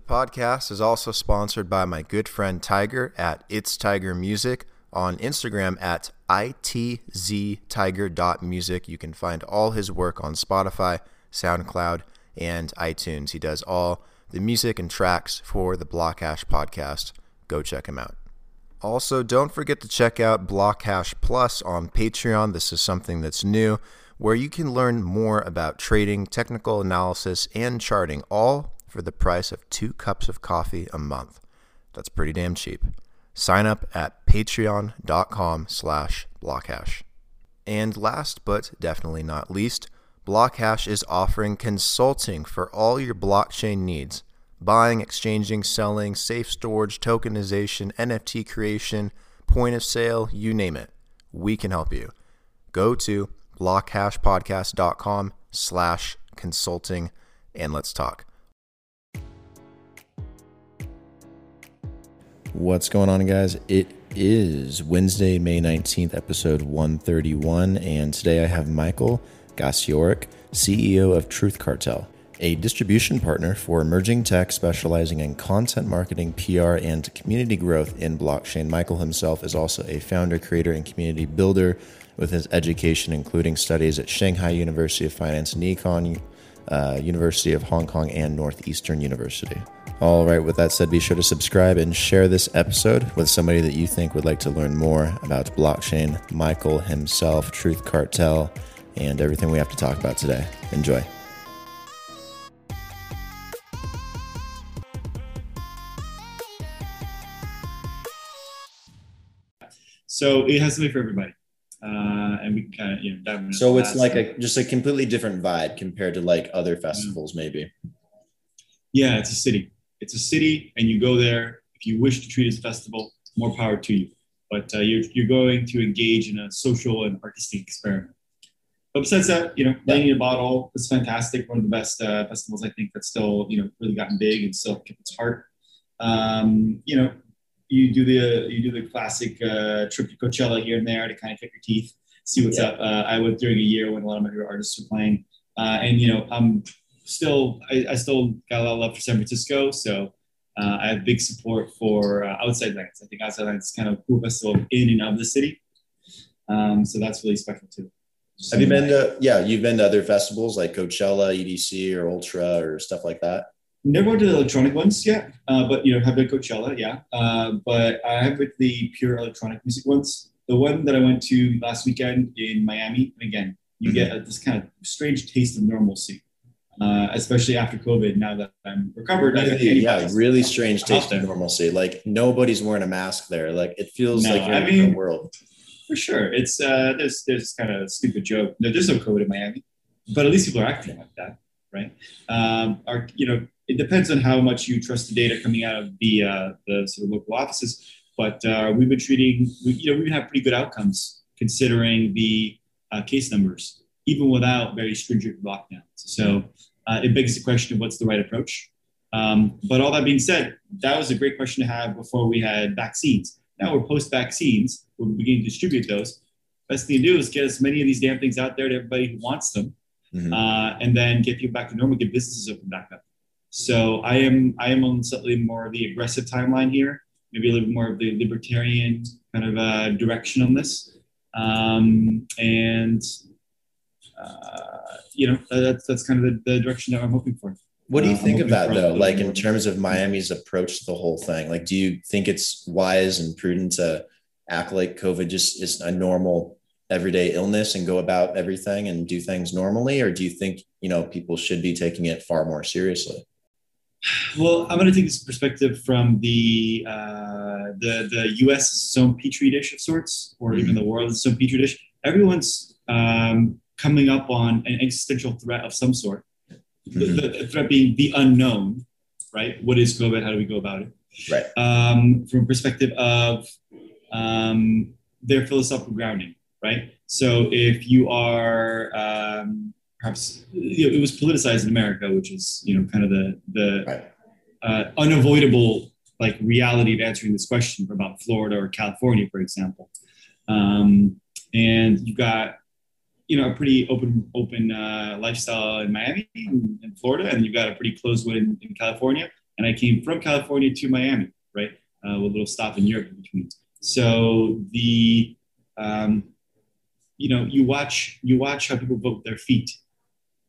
The podcast is also sponsored by my good friend Tiger at It's Tiger Music on Instagram at itztiger.music. You can find all his work on Spotify, SoundCloud, and iTunes. He does all the music and tracks for the Blockhash podcast. Go check him out. Also, don't forget to check out Blockhash Plus on Patreon. This is something that's new where you can learn more about trading, technical analysis, and charting, all for the price of two cups of coffee a month. That's pretty damn cheap. Sign up at patreon.com slash blockhash. And last but definitely not least, Blockhash is offering consulting for all your blockchain needs buying, exchanging, selling, safe storage, tokenization, NFT creation, point of sale, you name it. We can help you. Go to blockhashpodcast.com slash consulting and let's talk. What's going on, guys? It is Wednesday, May 19th, episode 131, and today I have Michael Gasiorek, CEO of Truth Cartel, a distribution partner for emerging tech specializing in content marketing, PR, and community growth in blockchain. Michael himself is also a founder, creator, and community builder with his education, including studies at Shanghai University of Finance and Econ, uh, University of Hong Kong, and Northeastern University. All right, with that said, be sure to subscribe and share this episode with somebody that you think would like to learn more about blockchain, Michael himself, Truth Cartel, and everything we have to talk about today. Enjoy. So it has something for everybody. Uh, and we kind of, you know, dive into So it's like a just a completely different vibe compared to like other festivals, maybe. Yeah, it's a city. It's a city, and you go there. If you wish to treat it as a festival, more power to you. But uh, you're, you're going to engage in a social and artistic experiment. But besides that, you know, Lightning in a Bottle is fantastic. One of the best uh, festivals I think that's still, you know, really gotten big and still kept its heart. Um, you know, you do the you do the classic uh, trip to Coachella here and there to kind of kick your teeth, see what's Yeah. up. Uh, I went during a year when a lot of my favorite artists were playing, uh, and you know, I'm still I, I still got a lot of love for San Francisco, so uh, I have big support for uh, Outside Lands. I think Outside Lands is kind of a cool festival in and of the city, um, so that's really special too. Have you been to yeah, you've been to other festivals like Coachella, EDC, or Ultra or stuff like that? Never went to the electronic ones yet, uh, but you know, have been Coachella, yeah. Uh, but I have with the pure electronic music ones. The one that I went to last weekend in Miami, and again, you get a, this kind of strange taste of normalcy, uh, especially after COVID. Now that I'm recovered, Really, yeah, really strange taste of normalcy. Like nobody's wearing a mask there. Like it feels No, like you're I in a different mean- world. For sure, it's uh, there's there's kind of a stupid joke. No, there's no COVID in Miami, but at least people are acting like that, right? Um, are you know, it depends on how much you trust the data coming out of the uh, the sort of local offices. But uh, we've been treating, we, you know, we've had pretty good outcomes considering the uh, case numbers, even without very stringent lockdowns. So uh, it begs the question of what's the right approach. Um, but all that being said, that was a great question to have before we had vaccines. Now we're post vaccines, we're beginning to distribute those. Best thing to do is get as many of these damn things out there to everybody who wants them, Mhm. uh, and then get people back to normal, get businesses open back up. So I am I am on slightly more of the aggressive timeline here, maybe a little bit more of the libertarian kind of uh, direction on this, um, and uh, you know that's that's kind of the, the direction that I'm hoping for. What do you Uh, think of that though? Like in terms of Miami's approach to the whole thing. Like, do you think it's wise and prudent to act like COVID just is a normal everyday illness and go about everything and do things normally, or do you think you know people should be taking it far more seriously? Well, I'm going to take this perspective from the uh, the the U.S. is its own petri dish of sorts, or even the world is its own petri dish. Everyone's um, coming up on an existential threat of some sort. The, Mhm. the, the threat being the unknown, right? What is COVID? How do we go about it? Right. Um, from a perspective of um, their philosophical grounding, right? So if you are um, perhaps you know, it was politicized in America, which is you know kind of the the Right. uh, unavoidable like reality of answering this question about Florida or California, for example. Um, and you've got you know a pretty open open uh, lifestyle in Miami and, and Florida, and you've got a pretty closed one in, in California. and I came from California to Miami, right, uh, with a little stop in Europe in between. So the um, you know you watch you watch how people vote with their feet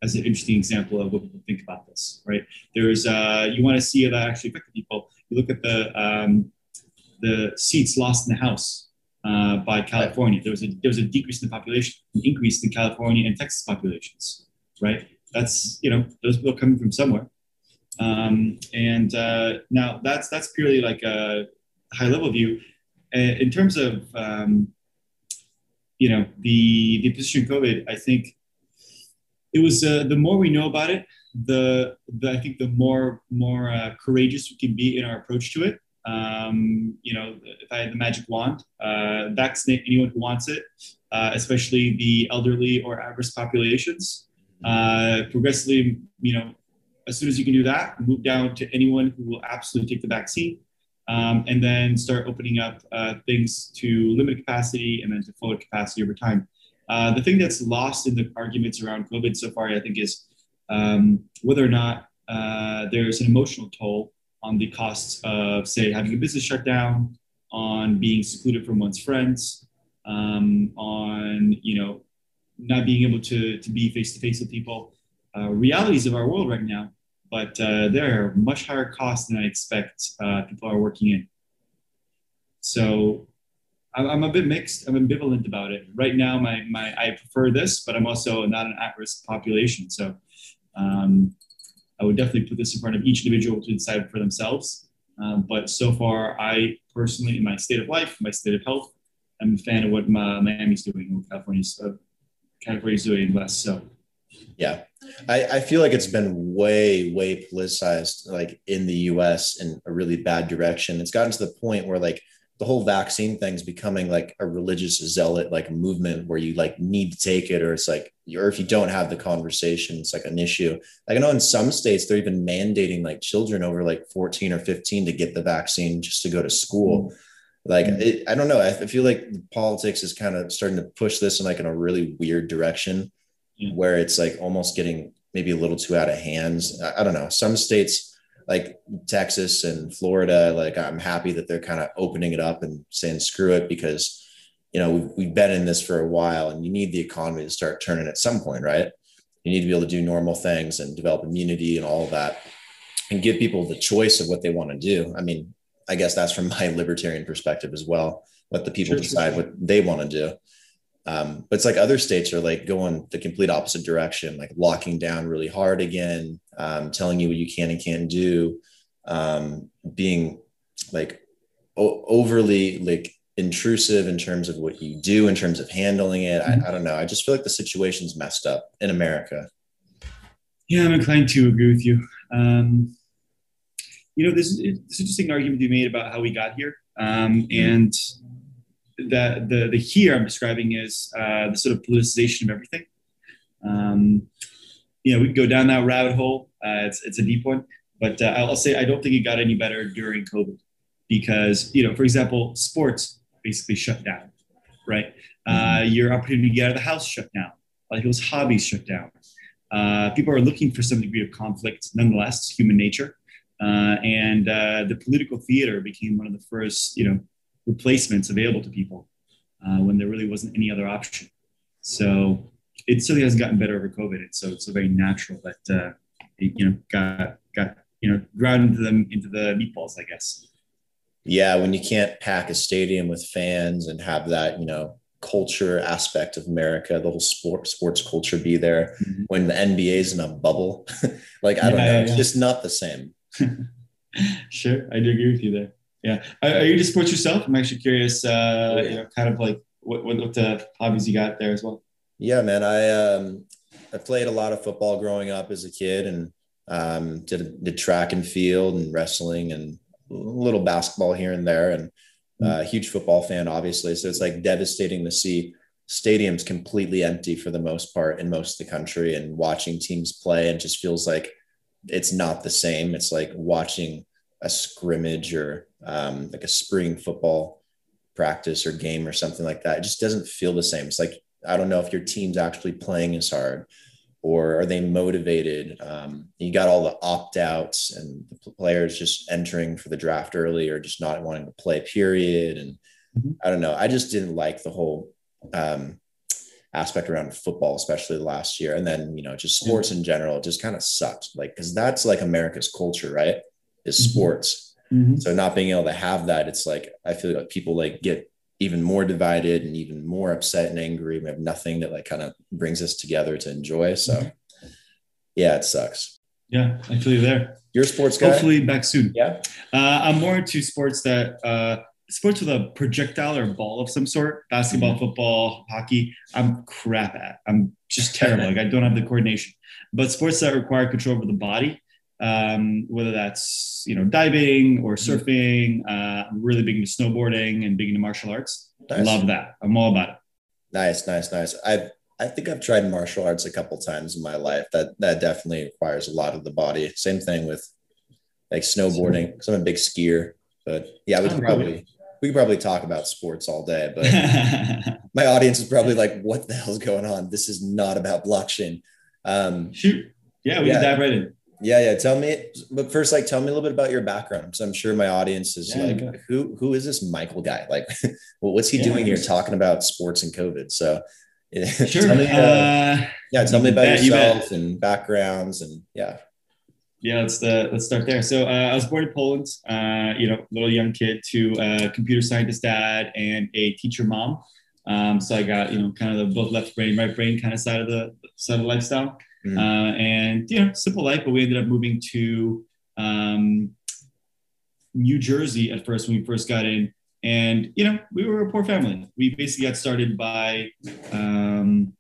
as an interesting example of what people think about this, right? There's uh, you want to see that actually people. You look at the um, the seats lost in the House uh, by California. There was a there was a decrease in the population, an increase in California and Texas populations, right? That's you know those people coming from somewhere, um, and uh, now that's that's purely like a high level view. In terms of um, you know the the position COVID, I think it was uh, the more we know about it, the, the I think the more more uh, courageous we can be in our approach to it. Um, you know, if I had the magic wand, uh, vaccinate anyone who wants it, uh, especially the elderly or at-risk populations. Uh, progressively, you know, as soon as you can do that, move down to anyone who will absolutely take the vaccine, um, and then start opening up uh, things to limited capacity and then to full capacity over time. Uh, the thing that's lost in the arguments around COVID so far, I think, is um, whether or not uh, there's an emotional toll on the costs of, say, having a business shut down, on being secluded from one's friends, um, on you know not being able to to be face to face with people. Uh, realities of our world right now, but uh, there are much higher costs than I expect uh, people are working in. So I'm a bit mixed. I'm ambivalent about it. Right now, my, my I prefer this, but I'm also not an at-risk population. So um, I would definitely put this in front of each individual to decide for themselves. Um, but so far, I personally, in my state of life, my state of health, I'm a fan of what my, Miami's doing, what California's uh, California's doing less so. Yeah, I, I feel like it's been way, way politicized, like in the U.S. in a really bad direction. It's gotten to the point where like the whole vaccine thing is becoming like a religious zealot like movement where you like need to take it or it's like you're or if you don't have the conversation it's like an issue. Like i know in some states they're even mandating like children over like 14 or 15 to get the vaccine just to go to school. Mm-hmm. like it, i don't know I, feel like politics is kind of starting to push this in like in a really weird direction yeah. where it's like almost getting maybe a little too out of hands I, I don't know. Some states like Texas and Florida, like I'm happy that they're kind of opening it up and saying screw it because you know we've, we've been in this for a while and you need the economy to start turning at some point, right? You need to be able to do normal things and develop immunity and all of that and give people the choice of what they want to do. I mean, I guess that's from my libertarian perspective as well. Let the people sure, decide sure. what they want to do. Um, but it's like other states are like going the complete opposite direction, like locking down really hard again, um, telling you what you can and can't do, um, being like o- overly like intrusive in terms of what you do, in terms of handling it. I, I don't know. I just feel like the situation's messed up in America. Yeah, I'm inclined to agree with you. Um, you know, there's this interesting argument you made about how we got here, um, and the, the, the here I'm describing is uh, the sort of politicization of everything. Um, you know, we can go down that rabbit hole. Uh, it's, it's a deep one, but uh, I'll say I don't think it got any better during COVID because, you know, for example, sports basically shut down, right? Uh, mm-hmm. your opportunity to get out of the house shut down. Like those hobbies shut down. Uh, people are looking for some degree of conflict, nonetheless, human nature. Uh, and the political theater became one of the first, you know, replacements available to people uh, when there really wasn't any other option. So it certainly hasn't gotten better over COVID. And so it's so very natural that uh, it, you know got got you know ground into them into the meatballs, I guess. Yeah, when you can't pack a stadium with fans and have that you know culture aspect of America, the whole sport sports culture be there. Mm-hmm. When the NBA is in a bubble, like I don't know, yeah, it's just not the same. sure, I do agree with you there. Yeah. Are, are you into sports yourself? I'm actually curious, uh, oh, you know, kind of like what, what, what the hobbies you got there as well. Yeah, man. I, um, I played a lot of football growing up as a kid and um, did, did track and field and wrestling and a little basketball here and there and mm-hmm. uh, huge football fan, obviously. So it's like devastating to see stadiums completely empty for the most part in most of the country and watching teams play and just feels like it's not the same. It's like watching a scrimmage or um, like a spring football practice or game or something like that. It just doesn't feel the same. It's like I don't know if your team's actually playing as hard. or are they motivated? Um, you got all the opt outs and the players just entering for the draft early or just not wanting to play, period. And mm-hmm. I don't know. I just didn't like the whole um, aspect around football, especially last year. And then, you know, just sports in general, just kind of sucked. Like, because that's like America's culture, right? Is mm-hmm. sports. Mm-hmm. So not being able to have that, it's like I feel like people like get even more divided and even more upset and angry. We have nothing that like kind of brings us together to enjoy. So mm-hmm. yeah, it sucks. Yeah, I feel you there. You're a sports guy. Hopefully back soon. Yeah. Uh, I'm more into sports that uh, sports with a projectile or ball of some sort, basketball, mm-hmm. football, hockey. I'm crap at. I'm just terrible. like I don't have the coordination. But sports that require control over the body, um, whether that's you know diving or mm-hmm. surfing. Uh, I'm really big into snowboarding and big into martial arts. Nice. Love that. I'm all about it. Nice, nice, nice. I I think I've tried martial arts a couple times in my life. That that definitely requires a lot of the body. Same thing with like snowboarding because I'm a big skier. But yeah, we could oh, probably we could probably talk about sports all day. But my audience is probably like, "What the hell's going on? This is not about blockchain." Um, Shoot, yeah, we yeah. can dive right in. Yeah, yeah. Tell me, but first, like, tell me a little bit about your background, because I'm sure my audience is yeah, like, yeah. who who is this Michael guy? Like, well, what's he yeah, doing here talking about sports and COVID? So, sure. tell me, uh, uh, yeah, tell me about bet, yourself you and backgrounds, and yeah. Yeah, let's uh, let's start there. So uh, I was born in Poland. Uh, you know, little young kid to a computer scientist dad and a teacher mom. Um, so I got you know kind of the both left brain, right brain kind of side of the side of the lifestyle. Mm-hmm. Uh, and you know, simple life. But we ended up moving to um, New Jersey at first when we first got in, and you know, we were a poor family. We basically got started by um,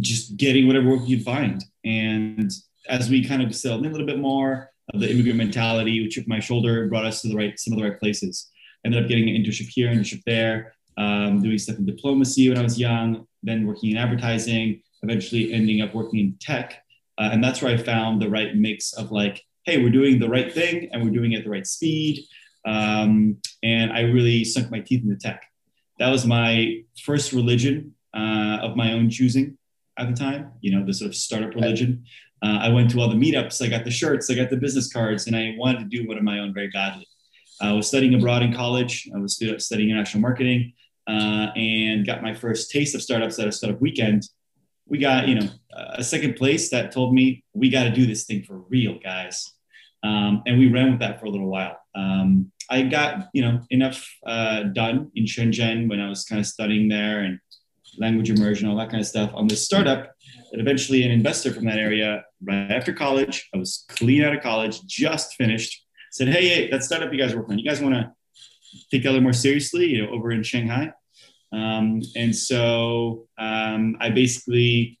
just getting whatever work you'd find, and as we kind of settled in a little bit more, of the immigrant mentality, which took my shoulder, brought us to the right some of the right places. Ended up getting an internship here, internship there, um, doing stuff in diplomacy when I was young, then working in advertising, eventually ending up working in tech uh, and that's where I found the right mix of like, hey, we're doing the right thing and we're doing it at the right speed. Um, and I really sunk my teeth into tech. That was my first religion uh, of my own choosing at the time, you know, the sort of startup religion. Uh, I went to all the meetups, I got the shirts, I got the business cards, and I wanted to do one of my own very badly. I was studying abroad in college, I was studying international marketing, uh, and got my first taste of startups at a startup weekend we got you know a second place that told me we got to do this thing for real guys. Um, and we ran with that for a little while. Um, i got you know enough uh, done in shenzhen when i was kind of studying there and language immersion all that kind of stuff on this startup. That eventually an investor from that area right after college i was clean out of college just finished said hey hey that startup you guys are working on you guys want to take that a little more seriously you know over in shanghai um, and so um, I basically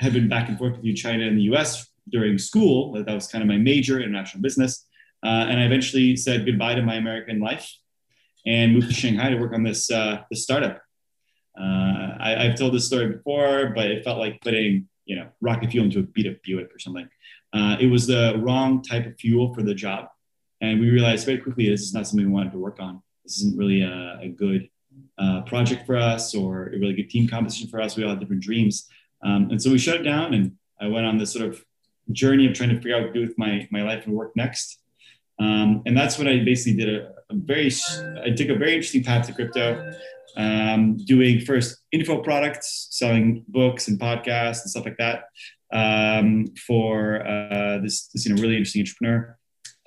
have been back and forth between China and the US during school. That was kind of my major, international business. Uh, and I eventually said goodbye to my American life and moved to Shanghai to work on this, uh, this startup. Uh, I, have told this story before, but it felt like putting you know rocket fuel into a beat up Buick or something. Uh, it was the wrong type of fuel for the job, and we realized very quickly this is not something we wanted to work on. This isn't really a, a good uh, project for us or a really good team composition for us. We all had different dreams. Um, and so we shut it down and I went on this sort of journey of trying to figure out what to do with my, my life and work next. Um, and that's when I basically did a, a, very, I took a very interesting path to crypto, um, doing first info products, selling books and podcasts and stuff like that um, for uh, this, this you know, really interesting entrepreneur.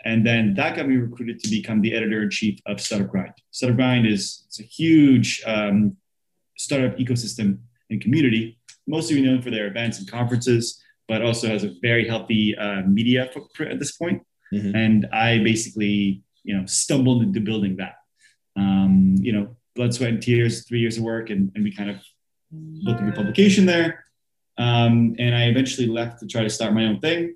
And then that got me recruited to become the editor in chief of Startup Grind. Startup Grind is it's a huge um, startup ecosystem and community, mostly known for their events and conferences, but also has a very healthy uh, media footprint at this point. Mm-hmm. And I basically, you know, stumbled into building that. Um, you know, blood, sweat, and tears, three years of work, and, and we kind of built a publication there. Um, and I eventually left to try to start my own thing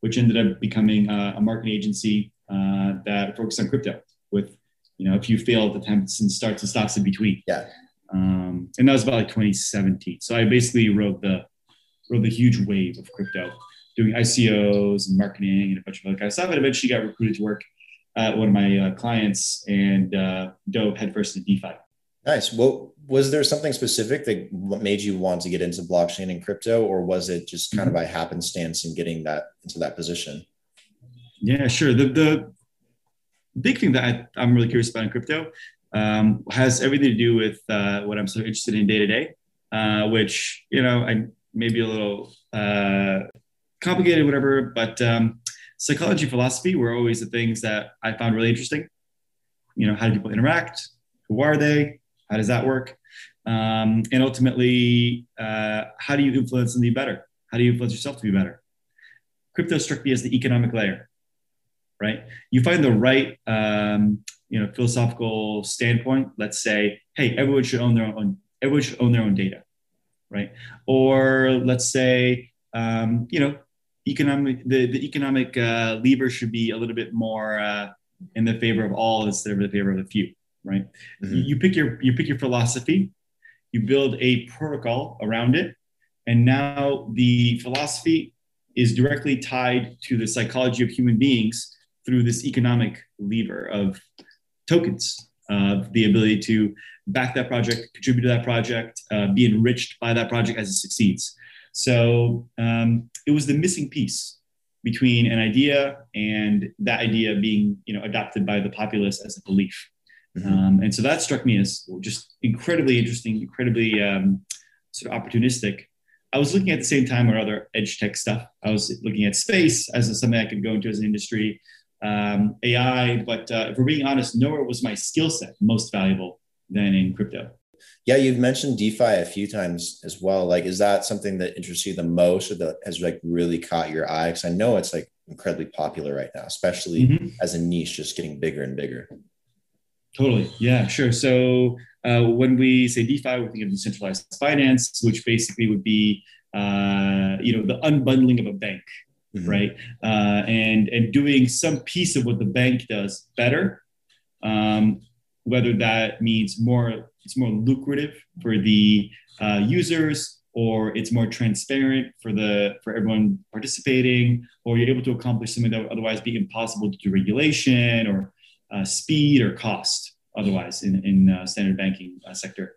which ended up becoming a, a marketing agency uh, that focused on crypto with you know a few failed attempts and starts and stops in between. Yeah. Um, and that was about like 2017. So I basically rode the rode the huge wave of crypto, doing ICOs and marketing and a bunch of other kind of stuff. And eventually got recruited to work at one of my uh, clients and uh, dove headfirst into DeFi. Nice. Well, was there something specific that made you want to get into blockchain and crypto, or was it just kind mm-hmm. of by happenstance in getting that into that position? Yeah, sure. The the big thing that I, am really curious about in crypto um, has everything to do with uh, what I'm so interested in day to day, uh, which you know I may be a little uh, complicated, whatever. But um, psychology, philosophy were always the things that I found really interesting. You know, how do people interact? Who are they? How does that work? Um, and ultimately, uh, how do you influence to be better? How do you influence yourself to be better? Crypto struck me as the economic layer, right? You find the right, um, you know, philosophical standpoint. Let's say, hey, everyone should own their own. Everyone should own their own data, right? Or let's say, um, you know, economic the, the economic uh, lever should be a little bit more uh, in the favor of all instead of the favor of the few right? Mm-hmm. You, pick your you pick your philosophy, you build a protocol around it, and now the philosophy is directly tied to the psychology of human beings through this economic lever of tokens, of the ability to back that project, contribute to that project, uh, be enriched by that project as it succeeds. So um, it was the missing piece between an idea and that idea being, you know, adopted by the populace as a belief. Mm-hmm. Um, and so that struck me as just incredibly interesting, incredibly um, sort of opportunistic. I was looking at the same time or other edge tech stuff. I was looking at space as something I could go into as an industry, um, AI. But uh, if we're being honest, nowhere was my skill set most valuable than in crypto. Yeah, you've mentioned DeFi a few times as well. Like, is that something that interests you the most, or that has like really caught your eye? Because I know it's like incredibly popular right now, especially mm-hmm. as a niche, just getting bigger and bigger. Totally. Yeah, sure. So uh, when we say DeFi, we think of decentralized finance, which basically would be uh, you know the unbundling of a bank, mm-hmm. right? Uh, and and doing some piece of what the bank does better, um, whether that means more it's more lucrative for the uh, users or it's more transparent for the for everyone participating or you're able to accomplish something that would otherwise be impossible due to regulation or uh, speed or cost otherwise in, in uh, standard banking uh, sector.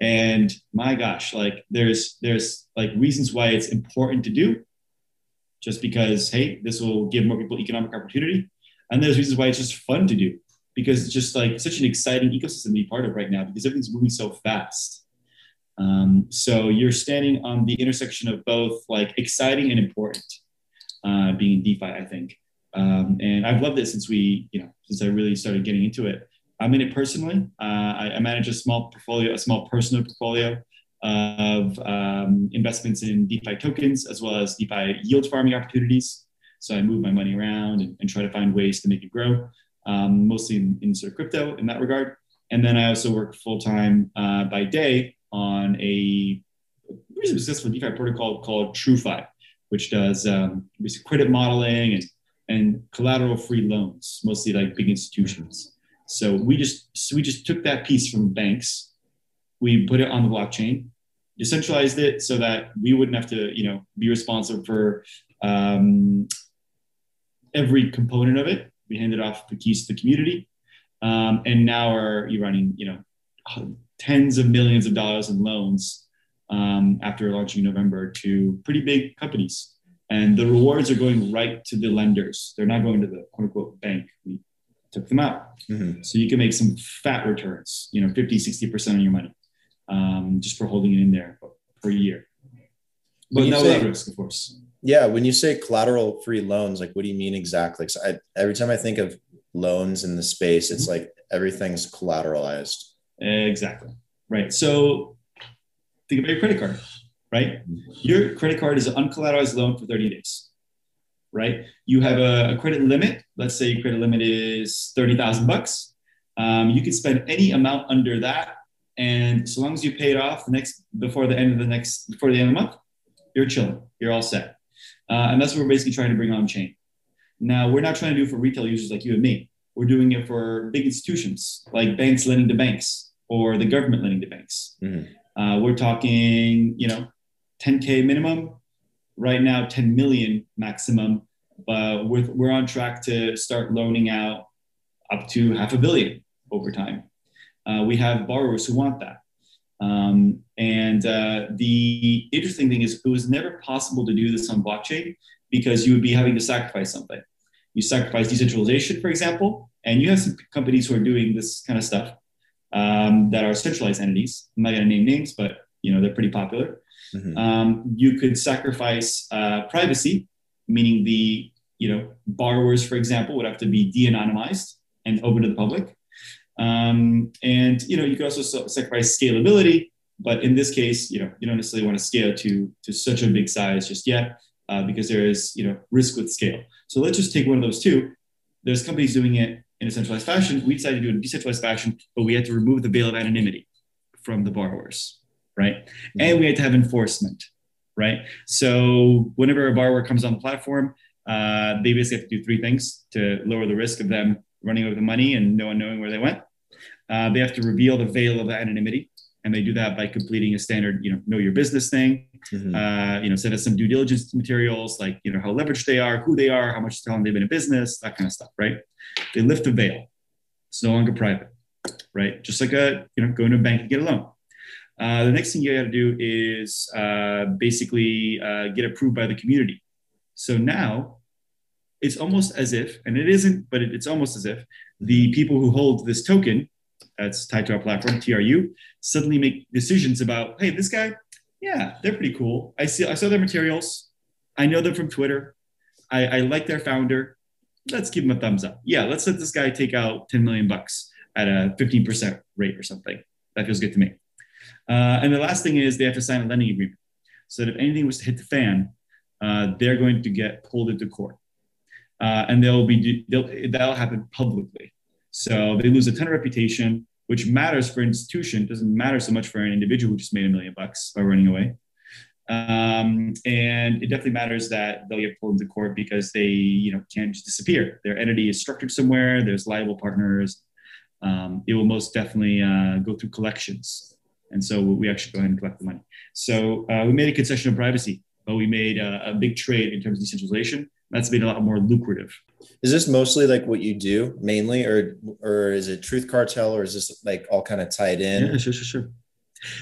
And my gosh like there's there's like reasons why it's important to do just because hey this will give more people economic opportunity. And there's reasons why it's just fun to do because it's just like such an exciting ecosystem to be part of right now because everything's moving so fast. Um, so you're standing on the intersection of both like exciting and important uh, being in defi i think um, and I've loved it since we, you know, since I really started getting into it. I'm in it personally. Uh, I, I, manage a small portfolio, a small personal portfolio of um, investments in DeFi tokens as well as DeFi yield farming opportunities. So I move my money around and, and try to find ways to make it grow, um, mostly in, in, sort of crypto in that regard. And then I also work full time uh, by day on a really successful DeFi protocol called TrueFi, which does um, credit modeling and and collateral free loans, mostly like big institutions. So we just so we just took that piece from banks, we put it on the blockchain, decentralized it so that we wouldn't have to you know be responsible for um, every component of it. We handed off the keys to the community, um, and now are you running you know tens of millions of dollars in loans um, after launching in November to pretty big companies and the rewards are going right to the lenders. They're not going to the quote unquote bank. We took them out. Mm-hmm. So you can make some fat returns, you know, 50, 60% on your money um, just for holding it in there per year. But no say, risk, of course. Yeah. When you say collateral free loans, like what do you mean exactly? So I, every time I think of loans in the space, it's mm-hmm. like everything's collateralized. Exactly. Right. So think about your credit card right? Your credit card is an uncollateralized loan for 30 days, right? You have a, a credit limit. Let's say your credit limit is 30,000 bucks. Um, you can spend any amount under that. And so long as you pay it off the next, before the end of the next, before the end of the month, you're chilling. You're all set. Uh, and that's what we're basically trying to bring on chain. Now, we're not trying to do it for retail users like you and me. We're doing it for big institutions like banks lending to banks or the government lending to banks. Mm-hmm. Uh, we're talking, you know, 10K minimum, right now 10 million maximum, but we're, we're on track to start loaning out up to half a billion over time. Uh, we have borrowers who want that. Um, and uh, the interesting thing is, it was never possible to do this on blockchain because you would be having to sacrifice something. You sacrifice decentralization, for example, and you have some companies who are doing this kind of stuff um, that are centralized entities. I'm not going to name names, but you know they're pretty popular. Mm-hmm. Um, you could sacrifice uh, privacy, meaning the you know borrowers, for example, would have to be de-anonymized and open to the public. Um, and you know you could also sacrifice scalability, but in this case, you know you don't necessarily want to scale to to such a big size just yet uh, because there is you know risk with scale. So let's just take one of those two. There's companies doing it in a centralized fashion. We decided to do it in a decentralized fashion, but we had to remove the veil of anonymity from the borrowers, right? Mm-hmm. And we had to have enforcement, right? So whenever a borrower comes on the platform, uh, they basically have to do three things to lower the risk of them running over the money and no one knowing where they went. Uh, they have to reveal the veil of anonymity, and they do that by completing a standard, you know, know your business thing. Mm-hmm. Uh, you know, send us some due diligence materials, like you know how leveraged they are, who they are, how much time they've been in business, that kind of stuff, right? They lift the veil. It's no longer private, right? Just like a you know going to a bank and get a loan. Uh, the next thing you got to do is uh, basically uh, get approved by the community. So now it's almost as if, and it isn't, but it, it's almost as if the people who hold this token that's tied to our platform, TRU, suddenly make decisions about, hey, this guy, yeah, they're pretty cool. I see, I saw their materials. I know them from Twitter. I, I like their founder. Let's give him a thumbs up. Yeah, let's let this guy take out 10 million bucks at a 15% rate or something. That feels good to me. Uh, and the last thing is they have to sign a lending agreement. So that if anything was to hit the fan, uh, they're going to get pulled into court. Uh, and they'll be they'll, that'll happen publicly. So they lose a ton of reputation, which matters for an institution. Doesn't matter so much for an individual who just made a million bucks by running away. Um, and it definitely matters that they'll get pulled into court because they, you know, can't just disappear. Their entity is structured somewhere. There's liable partners. Um, it will most definitely uh, go through collections, and so we actually go ahead and collect the money. So uh, we made a concession of privacy, but we made a, a big trade in terms of decentralization. That's made a lot more lucrative. Is this mostly like what you do mainly, or or is it Truth Cartel, or is this like all kind of tied in? Yeah, sure, sure, sure.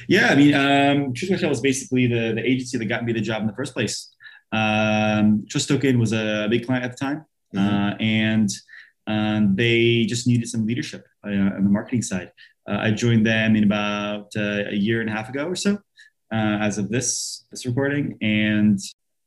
Yeah, I mean, um, Truth Cartel was basically the the agency that got me the job in the first place. Um, Trust Token was a big client at the time, mm-hmm. uh, and um, they just needed some leadership uh, on the marketing side. Uh, I joined them in about uh, a year and a half ago or so, uh, as of this this recording, and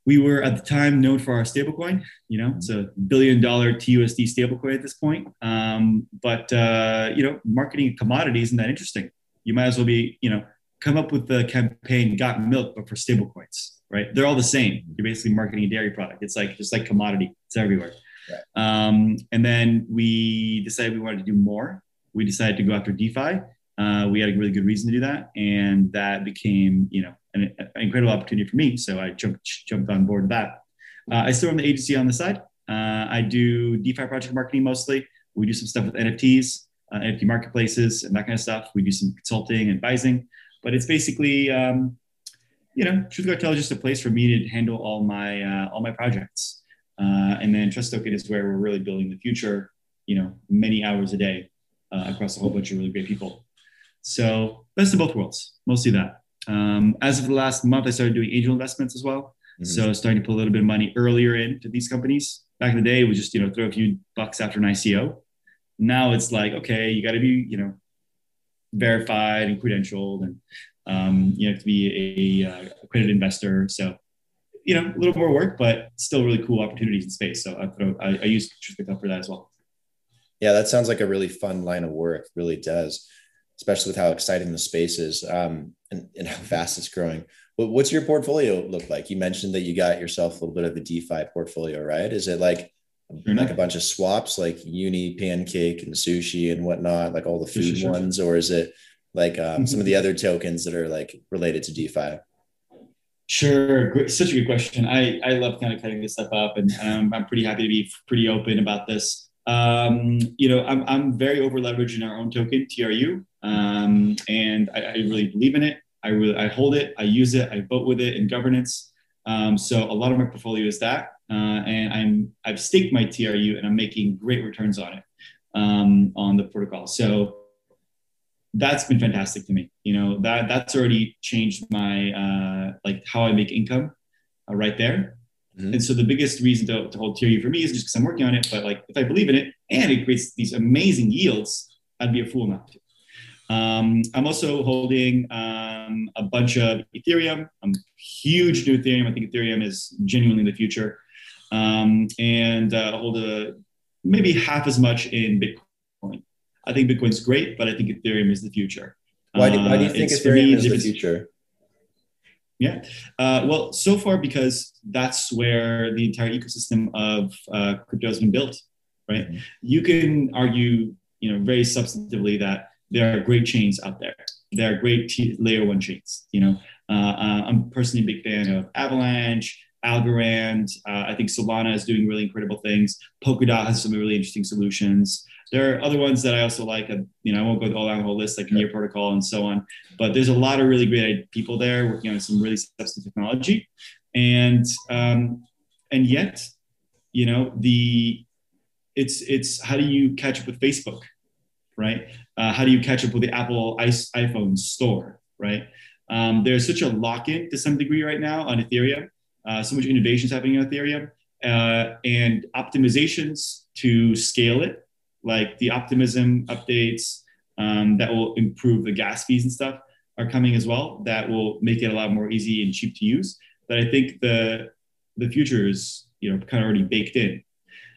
we were at the time known for our stablecoin. You know, it's a billion dollar TUSD stablecoin at this point. Um, but uh, you know, marketing a commodity isn't that interesting. You might as well be, you know, come up with the campaign "Got Milk" but for stablecoins, right? They're all the same. You're basically marketing a dairy product. It's like just like commodity. It's everywhere. Right. Um, and then we decided we wanted to do more. We decided to go after DeFi. Uh, we had a really good reason to do that, and that became, you know, an, an incredible opportunity for me. So I jumped jumped on board with that. Uh, I still run the agency on the side. Uh, I do DeFi project marketing mostly. We do some stuff with NFTs, uh, NFT marketplaces, and that kind of stuff. We do some consulting and advising, but it's basically, um, you know, Truth Cartel is just a place for me to handle all my uh, all my projects. Uh, and then Trust Token is where we're really building the future. You know, many hours a day uh, across a whole bunch of really great people. So best of both worlds, mostly that. Um, as of the last month, I started doing angel investments as well. Mm-hmm. So starting to put a little bit of money earlier into these companies. Back in the day, it was just you know throw a few bucks after an ICO. Now it's like okay, you got to be you know verified and credentialed, and um, you have to be a, a uh, accredited investor. So you know a little more work, but still really cool opportunities in space. So I throw, I, I use Truth for that as well. Yeah, that sounds like a really fun line of work. Really does especially with how exciting the space is um, and, and how fast it's growing. what's your portfolio look like? You mentioned that you got yourself a little bit of a DeFi portfolio, right? Is it like mm-hmm. like a bunch of swaps, like Uni, Pancake, and Sushi and whatnot, like all the food sure, ones, or is it like um, some of the other tokens that are like related to DeFi? Sure, Great. such a good question. I, I love kind of cutting this stuff up, and um, I'm pretty happy to be pretty open about this. Um, you know, I'm, I'm very over leveraged in our own token, TRU, um, and I, I, really believe in it. I really I hold it, I use it, I vote with it in governance. Um, so a lot of my portfolio is that, uh, and I'm I've staked my TRU and I'm making great returns on it um, on the protocol. So that's been fantastic to me. You know that that's already changed my uh, like how I make income uh, right there. Mm-hmm. And so the biggest reason to, to hold Ethereum for me is just because I'm working on it. But like if I believe in it and it creates these amazing yields, I'd be a fool not to. Um, I'm also holding um, a bunch of Ethereum. I'm huge to Ethereum. I think Ethereum is genuinely the future. Um, and uh, hold a, maybe half as much in Bitcoin. I think Bitcoin's great, but I think Ethereum is the future. Why do, why do you uh, think Ethereum is the future? Yeah. Uh, well, so far because that's where the entire ecosystem of uh, crypto has been built, right? Mm-hmm. You can argue, you know, very substantively that there are great chains out there. There are great t- layer one chains. You know, uh, uh, I'm personally a big fan of Avalanche, Algorand. Uh, I think Solana is doing really incredible things. Polkadot has some really interesting solutions. There are other ones that I also like. Uh, you know, I won't go all down the whole list, like Near Protocol and so on. But there's a lot of really great people there working on some really substantive technology, and um, and yet, you know, the it's it's how do you catch up with Facebook, right? Uh, how do you catch up with the Apple iPhone store, right? Um, there's such a lock-in to some degree right now on Ethereum. Uh, so much innovation is happening on Ethereum, uh, and optimizations to scale it, like the optimism updates um, that will improve the gas fees and stuff, are coming as well. That will make it a lot more easy and cheap to use. But I think the the future is you know kind of already baked in.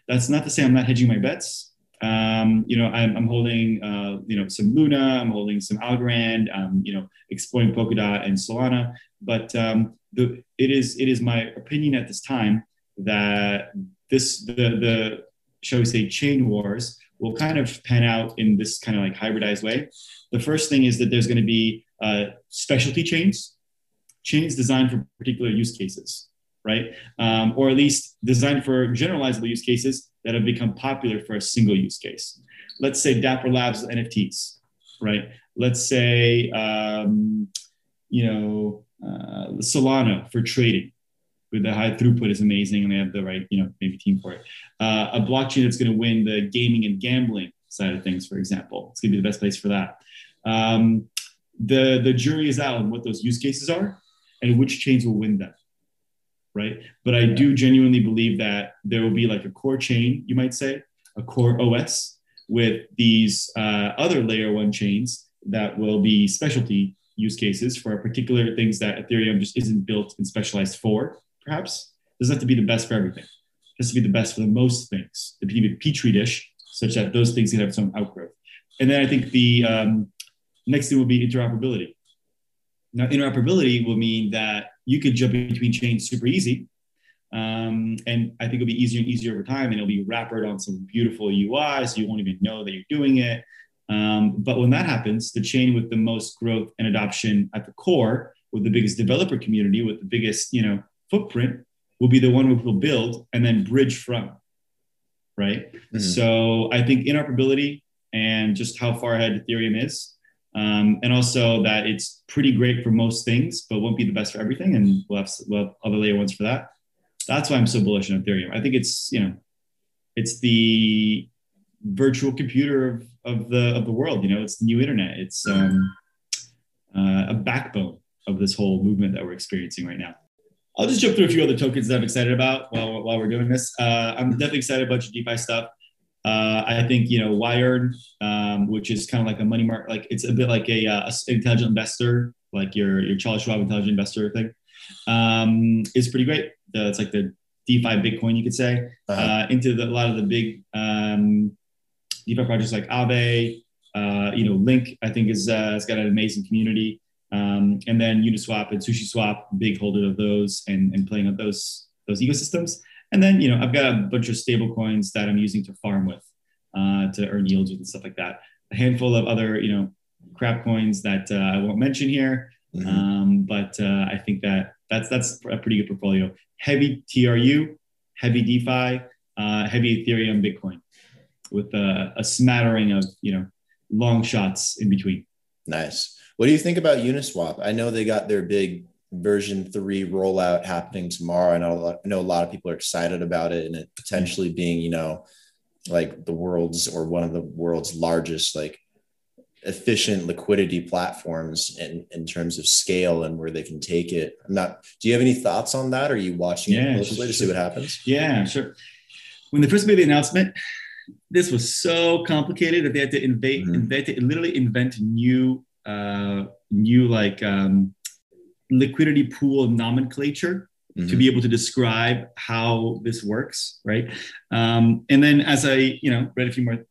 That's not to say I'm not hedging my bets. Um, you know, I'm, I'm holding, uh, you know, some Luna, I'm holding some Algorand, um, you know, exploring Polkadot and Solana. But um, the, it is it is my opinion at this time that this the the shall we say chain wars will kind of pan out in this kind of like hybridized way. The first thing is that there's going to be uh, specialty chains, chains designed for particular use cases right? Um, or at least designed for generalizable use cases that have become popular for a single use case. Let's say Dapper Labs NFTs, right? Let's say, um, you know, uh, Solana for trading with the high throughput is amazing and they have the right, you know, maybe team for it. Uh, a blockchain that's going to win the gaming and gambling side of things, for example. It's going to be the best place for that. Um, the, the jury is out on what those use cases are and which chains will win them right? But I yeah. do genuinely believe that there will be like a core chain, you might say, a core OS with these uh, other layer one chains that will be specialty use cases for particular things that Ethereum just isn't built and specialized for, perhaps. It doesn't have to be the best for everything. It has to be the best for the most things, to be a petri dish, such that those things can have some outgrowth. And then I think the um, next thing will be interoperability. Now, interoperability will mean that you could jump between chains super easy. Um, and I think it'll be easier and easier over time, and it'll be wrapped on some beautiful UI, so you won't even know that you're doing it. Um, but when that happens, the chain with the most growth and adoption at the core, with the biggest developer community, with the biggest you know footprint, will be the one we will build and then bridge from. Right. Mm-hmm. So I think interoperability and just how far ahead Ethereum is um, and also that it's pretty great for most things, but won't be the best for everything. And we'll have, we'll have other layer ones for that. That's why I'm so bullish on Ethereum. I think it's you know, it's the virtual computer of, of the of the world. You know, it's the new internet. It's um, uh, a backbone of this whole movement that we're experiencing right now. I'll just jump through a few other tokens that I'm excited about while, while we're doing this. Uh, I'm definitely excited about your DeFi stuff. Uh, I think you know Wired, um, which is kind of like a money market, like it's a bit like a, uh, intelligent investor, like your your Charles Schwab intelligent investor thing, um, is pretty great. Uh, it's like the DeFi Bitcoin, you could say, uh-huh. uh, into the, a lot of the big um, DeFi projects like Aave, uh, you know, Link. I think is uh, has got an amazing community, um, and then Uniswap and SushiSwap, big holder of those, and and playing with those those ecosystems. And then, you know, I've got a bunch of stable coins that I'm using to farm with, uh, to earn yields with and stuff like that. A handful of other, you know, crap coins that uh, I won't mention here. Mm-hmm. Um, but uh, I think that that's that's a pretty good portfolio. Heavy TRU, heavy DeFi, uh, heavy Ethereum, Bitcoin, with a, a smattering of you know long shots in between. Nice. What do you think about Uniswap? I know they got their big version three rollout happening tomorrow. I know, a lot, I know a lot of people are excited about it and it potentially being, you know, like the world's or one of the world's largest like efficient liquidity platforms in, in terms of scale and where they can take it. I'm not, do you have any thoughts on that? Are you watching yeah, it closely sure, to see what happens? Yeah, sure. When they first made the announcement, this was so complicated that they had to invent, mm-hmm. invent literally invent new, uh, new like um, liquidity pool nomenclature mm-hmm. to be able to describe how this works, right? Um, and then as I, you know, read a few more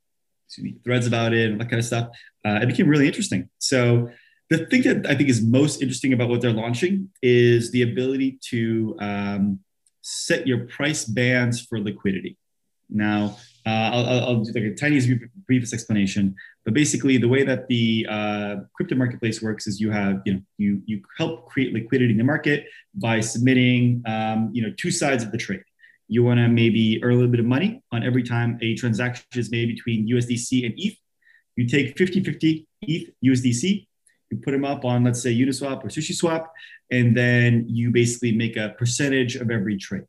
me, threads about it and that kind of stuff, uh, it became really interesting. So the thing that I think is most interesting about what they're launching is the ability to um, set your price bands for liquidity. Now, uh, I'll, I'll, do like a tiny briefest explanation, but basically the way that the uh, crypto marketplace works is you have, you know, you, you help create liquidity in the market by submitting, um, you know, two sides of the trade. You want to maybe earn a little bit of money on every time a transaction is made between USDC and ETH. You take 50-50 ETH USDC, you put them up on, let's say, Uniswap or SushiSwap, and then you basically make a percentage of every trade,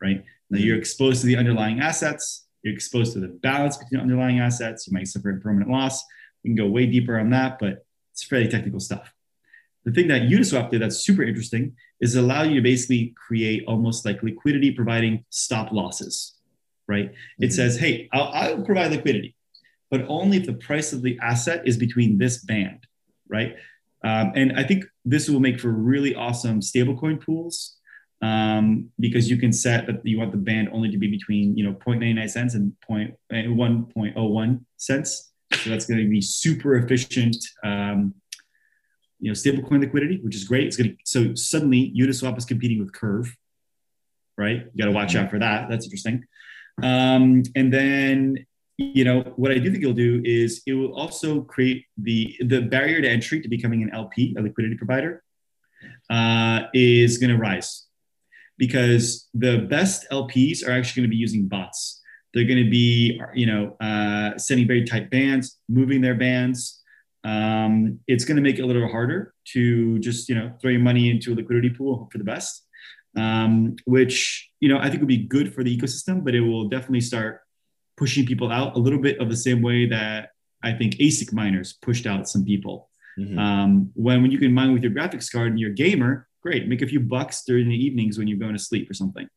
right? Now you're exposed to the underlying assets. You're exposed to the balance between underlying assets. You might suffer a permanent loss. We can go way deeper on that, but it's fairly technical stuff. The thing that Uniswap did that's super interesting is allow you to basically create almost like liquidity providing stop losses, right? Mm-hmm. It says, hey, I'll, I'll provide liquidity, but only if the price of the asset is between this band, right? Um, and I think this will make for really awesome stablecoin pools um, because you can set that you want the band only to be between you know 0.99 cents and 1.01 cents. So that's going to be super efficient um, you know, stablecoin liquidity, which is great. It's going to so suddenly Uniswap is competing with Curve, right? You got to watch out for that. That's interesting. Um, and then you know what I do think it'll do is it will also create the the barrier to entry to becoming an LP, a liquidity provider, uh, is going to rise because the best LPs are actually going to be using bots. They're going to be, you know, uh, sending very tight bands, moving their bands, um, it's going to make it a little harder to just you know throw your money into a liquidity pool hope for the best um, which you know i think would be good for the ecosystem but it will definitely start pushing people out a little bit of the same way that i think asic miners pushed out some people mm-hmm. um, when, when you can mine with your graphics card and you're a gamer great make a few bucks during the evenings when you're going to sleep or something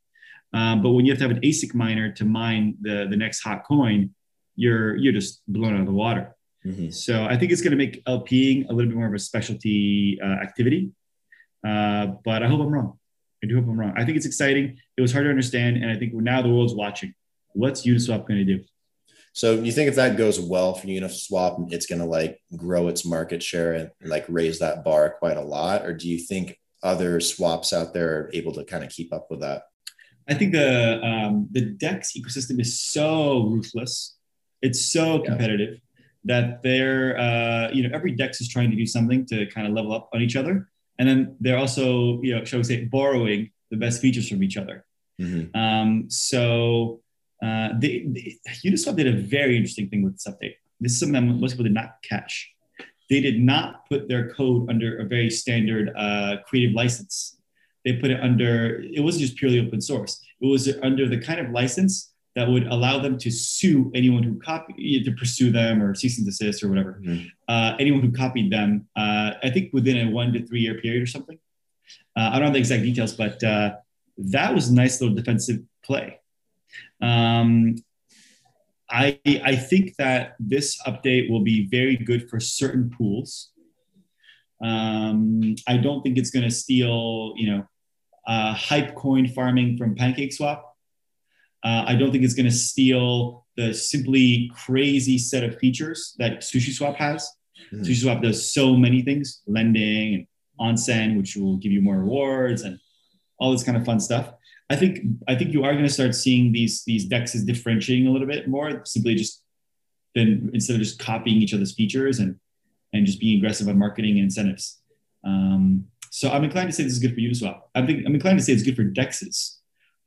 um, but when you have to have an asic miner to mine the, the next hot coin you're you're just blown out of the water Mm-hmm. So I think it's going to make LPing a little bit more of a specialty uh, activity. Uh, but I hope I'm wrong. I do hope I'm wrong. I think it's exciting. It was hard to understand, and I think now the world's watching. What's Uniswap going to do? So you think if that goes well for Uniswap, it's going to like grow its market share and like raise that bar quite a lot, or do you think other swaps out there are able to kind of keep up with that? I think the um, the Dex ecosystem is so ruthless. It's so competitive that they're uh, you know every dex is trying to do something to kind of level up on each other and then they're also you know shall we say borrowing the best features from each other mm-hmm. um, so uh, they, they, uniswap did a very interesting thing with this update this is something that most people did not catch they did not put their code under a very standard uh, creative license they put it under it wasn't just purely open source it was under the kind of license that would allow them to sue anyone who copied to pursue them or cease and desist or whatever. Mm-hmm. Uh, anyone who copied them, uh, I think within a one to three year period or something. Uh, I don't know the exact details, but uh, that was a nice little defensive play. Um, I I think that this update will be very good for certain pools. Um, I don't think it's going to steal, you know, uh, hype coin farming from PancakeSwap. Uh, I don't think it's going to steal the simply crazy set of features that SushiSwap has. Mm-hmm. SushiSwap does so many things, lending and onsen, which will give you more rewards and all this kind of fun stuff. I think I think you are going to start seeing these these dexes differentiating a little bit more, simply just then instead of just copying each other's features and and just being aggressive on marketing and incentives. Um, so I'm inclined to say this is good for Uniswap. I think I'm inclined to say it's good for dexes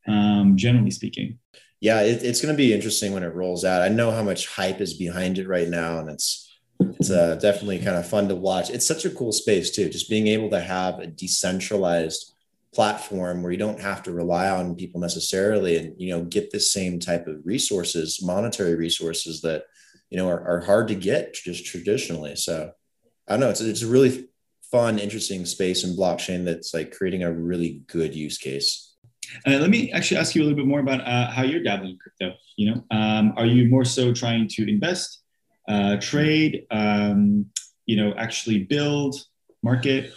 um, generally speaking. Yeah, it, it's going to be interesting when it rolls out. I know how much hype is behind it right now, and it's it's uh, definitely kind of fun to watch. It's such a cool space too, just being able to have a decentralized platform where you don't have to rely on people necessarily, and you know get the same type of resources, monetary resources that you know, are, are hard to get just traditionally. So I don't know. It's, it's a really fun, interesting space in blockchain that's like creating a really good use case. Uh, let me actually ask you a little bit more about uh, how you're dabbling in crypto. You know, um, are you more so trying to invest, uh, trade, um, you know, actually build, market?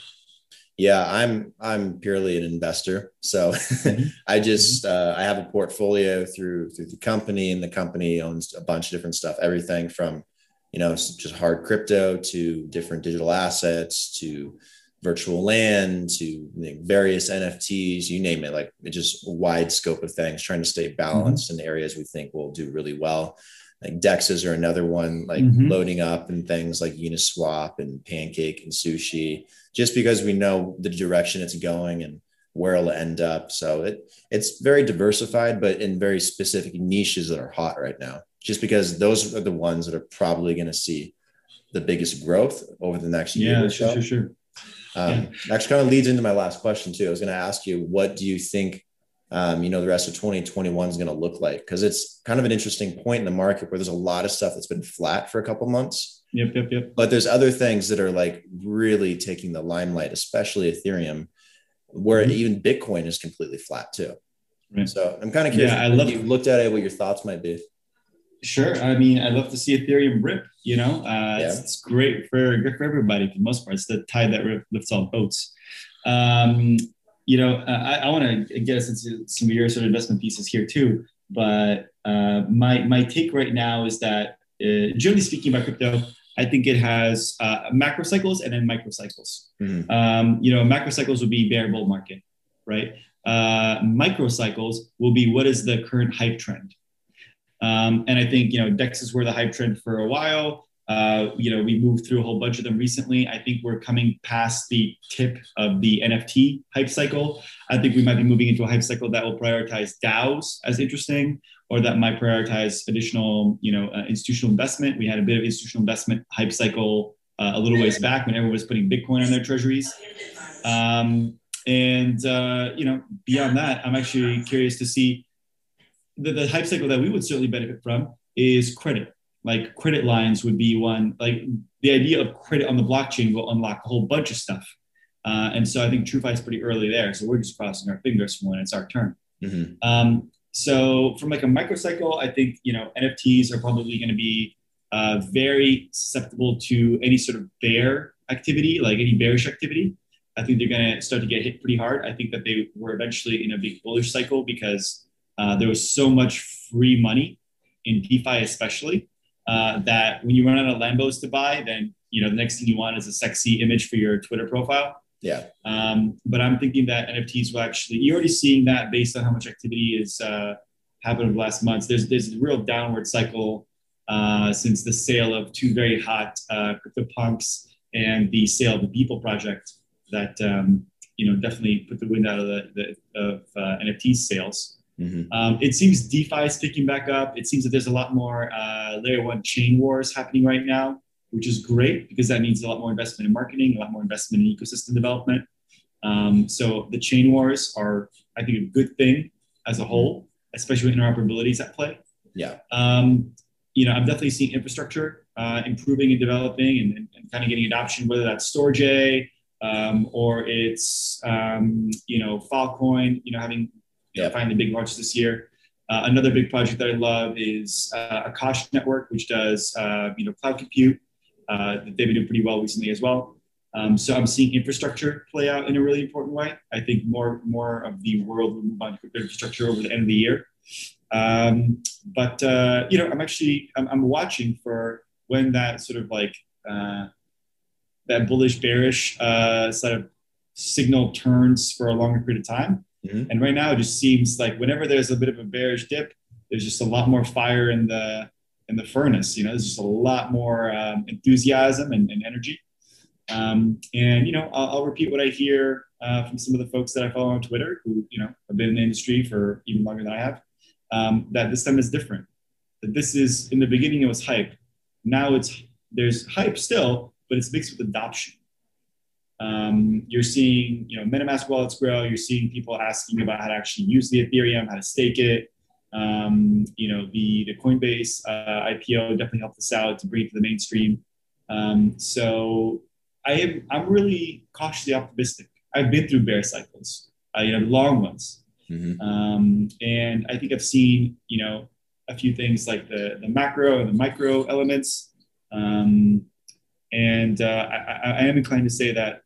Yeah, I'm I'm purely an investor. So mm-hmm. I just uh, I have a portfolio through through the company, and the company owns a bunch of different stuff. Everything from you know just hard crypto to different digital assets to virtual land to you know, various NFTs, you name it. Like it's just a wide scope of things. Trying to stay balanced mm-hmm. in areas we think will do really well like dexes are another one like mm-hmm. loading up and things like uniswap and pancake and sushi just because we know the direction it's going and where it'll end up so it it's very diversified but in very specific niches that are hot right now just because those are the ones that are probably going to see the biggest growth over the next year yeah sure sure sure um, yeah. actually kind of leads into my last question too i was going to ask you what do you think um, you know, the rest of 2021 is going to look like because it's kind of an interesting point in the market where there's a lot of stuff that's been flat for a couple months. Yep, yep, yep. But there's other things that are like really taking the limelight, especially Ethereum, where mm-hmm. even Bitcoin is completely flat too. Right. So I'm kind of curious. Yeah, I love you looked at it, what your thoughts might be. Sure. I mean, I love to see Ethereum rip. You know, uh, yeah. it's, it's, great for great for everybody for the most part. It's the tide that lifts all boats. Um, you know, uh, I, I want to get us into some of your sort of investment pieces here too. But uh, my my take right now is that, uh, generally speaking, about crypto, I think it has uh, macro cycles and then micro cycles. Mm-hmm. Um, you know, macro cycles would be bear bull market, right? Uh, micro cycles will be what is the current hype trend. Um, and I think you know Dex is where the hype trend for a while. Uh, you know, we moved through a whole bunch of them recently. I think we're coming past the tip of the NFT hype cycle. I think we might be moving into a hype cycle that will prioritize DAOs as interesting, or that might prioritize additional, you know, uh, institutional investment. We had a bit of institutional investment hype cycle uh, a little ways back when everyone was putting Bitcoin on their treasuries. Um, and uh, you know, beyond that, I'm actually curious to see the, the hype cycle that we would certainly benefit from is credit like credit lines would be one like the idea of credit on the blockchain will unlock a whole bunch of stuff. Uh, and so i think TrueFi is pretty early there. So we're just crossing our fingers for when it's our turn. Mm-hmm. um, so from like a microcycle i think you know nfts are probably going to be uh, very susceptible to any sort of bear activity like any bearish activity. I think they're going to start to get hit pretty hard. I think that they were eventually in a big bullish cycle because uh, there was so much free money in defi especially uh, that when you run out of Lambos to buy, then you know the next thing you want is a sexy image for your Twitter profile. Yeah. Um, but I'm thinking that NFTs will actually you're already seeing that based on how much activity is uh, happened over the last months. There's there's a real downward cycle uh, since the sale of two very hot uh, CryptoPunks and the sale of the Beeple project that um, you know definitely put the wind out of the, the of uh, NFT sales. Mm-hmm. Um, it seems DeFi is picking back up. It seems that there's a lot more uh, layer one chain wars happening right now, which is great because that means a lot more investment in marketing, a lot more investment in ecosystem development. Um, so the chain wars are, I think, a good thing as a whole, especially when interoperability is at play. Yeah. Um, you know, I'm definitely seeing infrastructure uh, improving and developing and, and, and, kind of getting adoption, whether that's Storj um, or it's, um, you know, Filecoin, you know, having yeah. finally big launch this year. Uh, another big project that I love is uh, Akash Network, which does uh, you know cloud compute. Uh, they've been doing pretty well recently as well. Um, so I'm seeing infrastructure play out in a really important way. I think more more of the world will move on to infrastructure over the end of the year. Um, but uh, you know, I'm actually I'm, I'm, watching for when that sort of like uh, that bullish bearish sort of signal turns for a longer period of time Mm-hmm. And right now, it just seems like whenever there's a bit of a bearish dip, there's just a lot more fire in the in the furnace. You know, there's just a lot more um, enthusiasm and, and energy. Um, and you know, I'll, I'll, repeat what I hear uh, from some of the folks that I follow on Twitter, who you know have been in the industry for even longer than I have. Um, that this time is different. That this is in the beginning it was hype. Now it's there's hype still, but it's mixed with adoption. Um, you're seeing, you know, MetaMask wallets grow. You're seeing people asking about how to actually use the Ethereum, how to stake it. Um, you know, the the Coinbase uh, IPO definitely helped us out to bring it to the mainstream. Um, so I am I'm really cautiously optimistic. I've been through bear cycles, uh, you know, long ones, mm-hmm. um, and I think I've seen you know a few things like the the macro and the micro elements. Um, and uh, I, I, am inclined to say that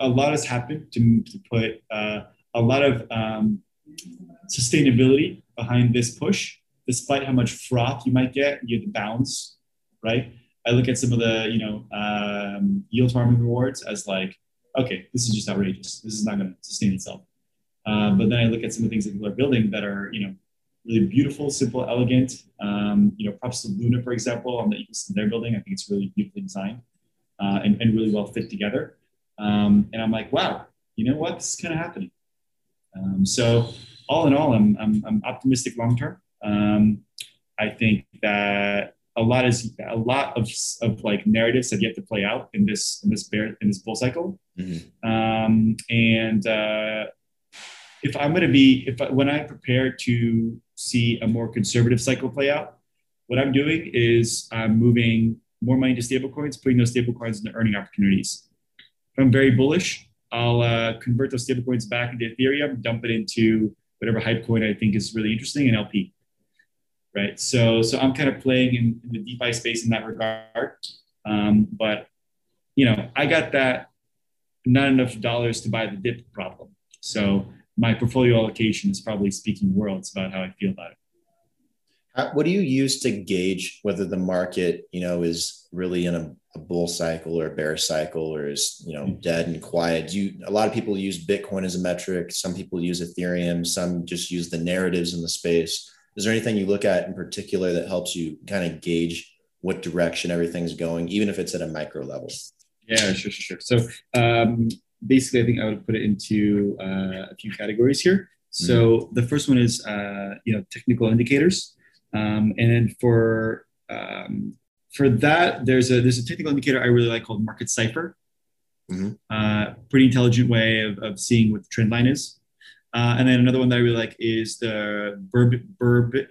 a lot has happened to, to put uh, a lot of um, sustainability behind this push, despite how much froth you might get, you get the bounce, right? I look at some of the, you know, um, yield farming rewards as like, okay, this is just outrageous. This is not going to sustain itself. Uh, but then I look at some of the things that people are building that are, you know, really beautiful, simple, elegant. Um, you know, props to Luna, for example, on the ecosystem they're building. I think it's really beautifully designed uh, and, and really well fit together. Um, and I'm like, wow, you know what? This is kind of happening. Um, so all in all, I'm, I'm, I'm optimistic long term. Um, I think that a lot is a lot of, of like narratives have yet to play out in this in this bear in this bull cycle. Mm-hmm. Um, and uh, if I'm going to be if I, when I prepare to see a more conservative cycle play out, what I'm doing is I'm moving more money to stablecoins, putting those stablecoins into earning opportunities. I'm very bullish, I'll uh, convert those stablecoins back into Ethereum, dump it into whatever hype coin I think is really interesting, and LP. Right. So, so I'm kind of playing in, in the DeFi space in that regard. Um, but you know, I got that not enough dollars to buy the dip problem. So my portfolio allocation is probably speaking worlds about how I feel about it. What do you use to gauge whether the market, you know, is really in a, a bull cycle or a bear cycle or is, you know, mm-hmm. dead and quiet? Do you, a lot of people use Bitcoin as a metric. Some people use Ethereum. Some just use the narratives in the space. Is there anything you look at in particular that helps you kind of gauge what direction everything's going, even if it's at a micro level? Yeah, sure, sure, sure. So um, basically, I think I would put it into uh, a few categories here. So mm-hmm. the first one is uh, you know technical indicators, um, and then for um, for that there's a there's a technical indicator I really like called Market Cipher. Mm-hmm. Uh, pretty intelligent way of, of seeing what the trend line is. Uh, and then another one that I really like is the Burb Burb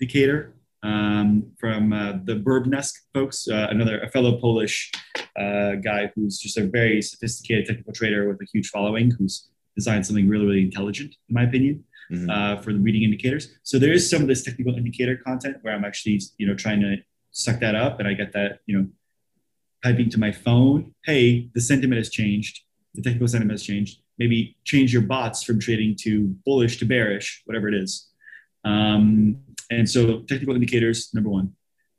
indicator um, from uh, the Burbnesk folks, uh, another a fellow Polish uh, guy who's just a very sophisticated technical trader with a huge following, who's designed something really, really intelligent, in my opinion, mm-hmm. Uh, for the reading indicators. So there is some of this technical indicator content where I'm actually, you know, trying to suck that up, and I get that, you know, typing to my phone, hey, the sentiment has changed, the technical sentiment has changed. Maybe change your bots from trading to bullish to bearish, whatever it is. Um, and so technical indicators, number one.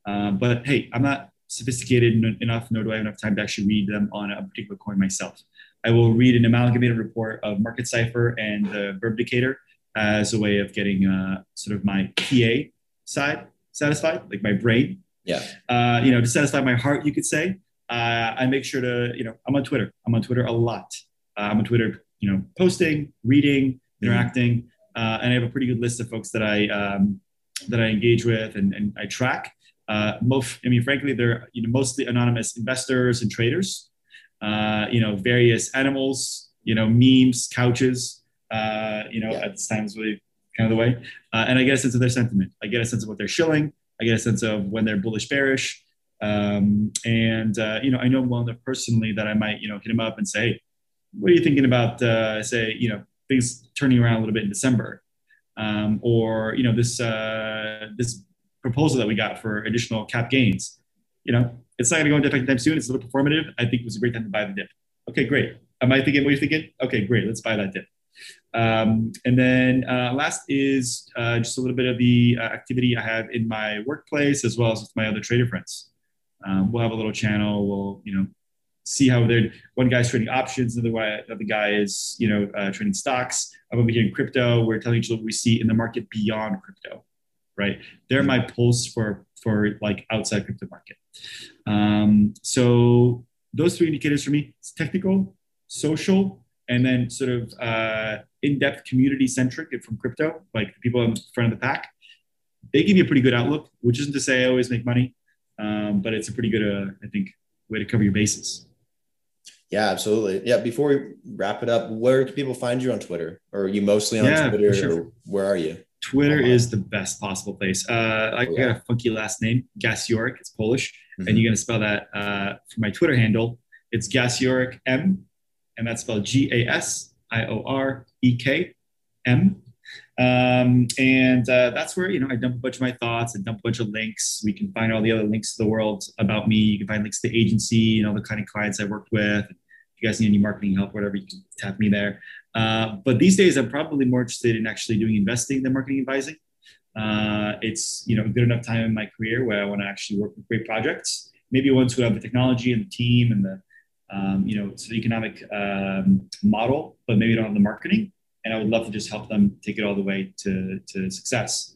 Uh, but hey, I'm not sophisticated enough, nor do I have enough time to actually read them on a particular coin myself. I will read an amalgamated report of Market Cipher and the Burb indicator as a way of getting uh, sort of my PA side satisfied, like my brain. Yeah. Uh, you know, to satisfy my heart, you could say. Uh, I make sure to, you know, I'm on Twitter. I'm on Twitter a lot. Uh, I'm on Twitter, you know, posting, reading, interacting, mm-hmm. and I have a pretty good list of folks that I um, that I engage with and, and I track. Uh, most, I mean, frankly, they're you know mostly anonymous investors and traders. Uh, you know, various animals, you know, memes, couches. Uh, you know, yeah. at times really kind of the way. Uh, and I get a sense of their sentiment. I get a sense of what they're shilling. I get a sense of when they're bullish, bearish. Um, and uh, you know, I know well enough personally that I might you know hit him up and say, hey, "What are you thinking about?" Uh, say, you know, things turning around a little bit in December um, or you know this uh, this proposal that we got for additional cap gains. You know, it's not going to go into effect anytime soon. It's a little performative. I think it was a great time to buy the dip. Okay, great. Am I thinking what you're thinking? Okay, great. Let's buy that dip. Um, and then uh, last is uh, just a little bit of the uh, activity I have in my workplace as well as with my other trader friends. Um, we'll have a little channel. We'll you know see how they're one guy's trading options, the other, the other guy is you know uh, trading stocks. I'm over here in crypto. We're telling each other what we see in the market beyond crypto, right? They're my pulse for for like outside crypto market. Um, so those three indicators for me: it's technical, social, and then sort of uh, in-depth community centric from crypto, like the people in front of the pack. They give you a pretty good outlook, which isn't to say I always make money, um, but it's a pretty good, uh, I think, way to cover your bases. Yeah, absolutely. Yeah. Before we wrap it up, where can people find you on Twitter? Or are you mostly on yeah, Twitter? Sure. Or where are you? Twitter is the best possible place. Uh, I oh, yeah. got a funky last name, Gasiorek. It's Polish, mm-hmm. and you're gonna spell that uh, for my Twitter handle. It's Gasiorek M, and that's spelled G A S I O R E K M. Um, and uh, that's where you know I dump a bunch of my thoughts and dump a bunch of links. We can find all the other links to the world about me. You can find links to the agency, you know, the kind of clients I worked with. If you guys need any marketing help, whatever, you can tap me there. Uh, but these days, I'm probably more interested in actually doing investing than marketing advising. Uh, it's you know a good enough time in my career where I want to actually work with great projects. Maybe once we have the technology and the team and the um, you know sort of economic um, model, but maybe don't have the marketing. And I would love to just help them take it all the way to to success.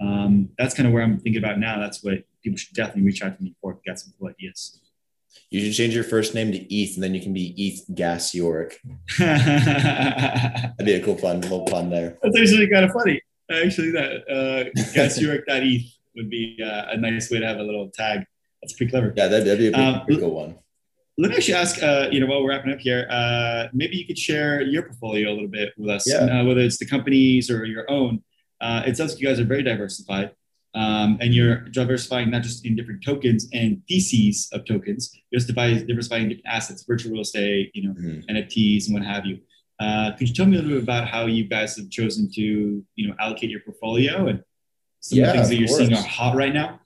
Um, that's kind of where I'm thinking about now. That's what people should definitely reach out to me for to get some cool ideas. You should change your first name to ETH, and then you can be ETH Gasiorek. That'd be a cool fun little pun there. That's actually kind of funny. Actually, that uh, Gasiorek.eth would be uh, a nice way to have a little tag. That's pretty clever. Yeah, that'd, that'd be a pretty, um, pretty cool one. Let me actually ask, uh, you know, while we're wrapping up here, uh, maybe you could share your portfolio a little bit with us, yeah. uh, whether it's the companies or your own. Uh, it sounds like you guys are very diversified um, and you're diversifying not just in different tokens and theses of tokens, you're diversifying different assets, virtual real estate, you know, mm-hmm. NFTs and what have you. Uh, could you tell me a little bit about how you guys have chosen to, you know, allocate your portfolio and some yeah, of the things that you're course. seeing are hot right now?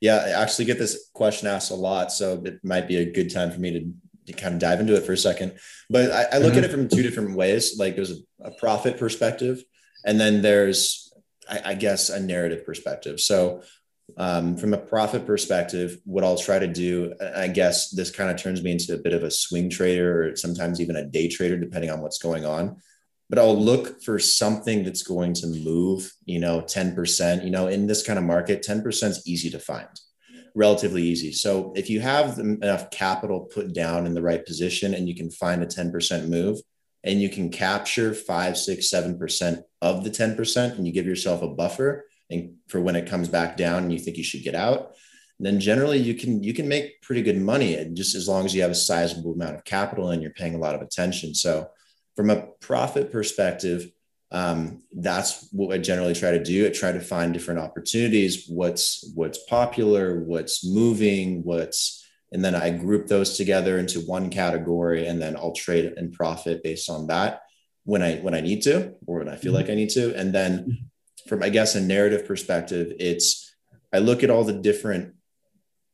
Yeah, I actually get this question asked a lot, so it might be a good time for me to, to kind of dive into it for a second. But I, I look mm-hmm. at it from two different ways. Like there's a, a profit perspective, and then there's I, I guess, a narrative perspective. So, um, from a profit perspective, what I'll try to do, I guess this kind of turns me into a bit of a swing trader or sometimes even a day trader, depending on what's going on. But I'll look for something that's going to move, you know, 10%. You know, in this kind of market, 10% is easy to find, relatively easy. So if you have enough capital put down in the right position and you can find a 10% move, and you can capture five, six, seven percent of the 10%, and you give yourself a buffer and for when it comes back down and you think you should get out, then generally you can you can make pretty good money just as long as you have a sizable amount of capital and you're paying a lot of attention. So from a profit perspective, um, that's what I generally try to do. I try to find different opportunities, what's what's popular, what's moving, what's and then I group those together into one category, and then I'll trade and profit based on that when I when I need to or when I feel mm-hmm. like I need to. And then mm-hmm. from I guess a narrative perspective, it's I look at all the different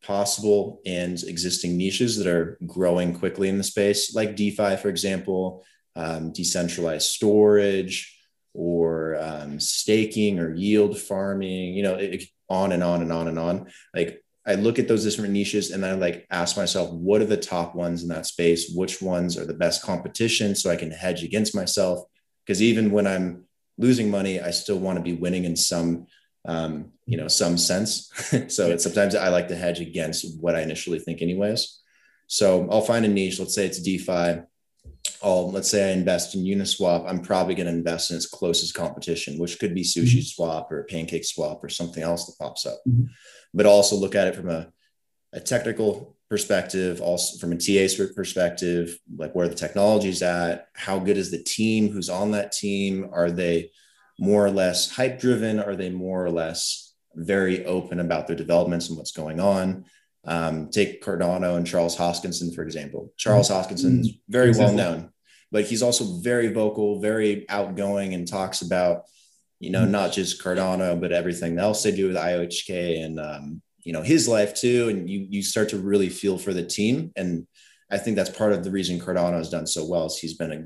possible and existing niches that are growing quickly in the space, like DeFi, for example, um, decentralized storage or um, staking or yield farming, you know, it, on and on and on and on. Like I look at those different niches and I like ask myself, what are the top ones in that space? Which ones are the best competition so I can hedge against myself? Because even when I'm losing money, I still want to be winning in some, um, you know, some sense. so it's, sometimes I like to hedge against what I initially think, anyways. So I'll find a niche. Let's say it's DeFi. I'll let's say I invest in Uniswap. I'm probably going to invest in its closest competition, which could be Sushi mm-hmm. Swap or Pancake Swap or something else that pops up. Mm-hmm but also look at it from a, a technical perspective, also from a TA perspective, like where the technology's at, how good is the team who's on that team? Are they more or less hype driven? Are they more or less very open about their developments and what's going on? Um, take Cardano and Charles Hoskinson, for example. Charles mm-hmm. Hoskinson is very exactly. well known, but he's also very vocal, very outgoing, and talks about you know, not just Cardano, but everything else they do with IOHK and, um, you know, his life too. And you, you start to really feel for the team. And I think that's part of the reason Cardano has done so well is he's been a,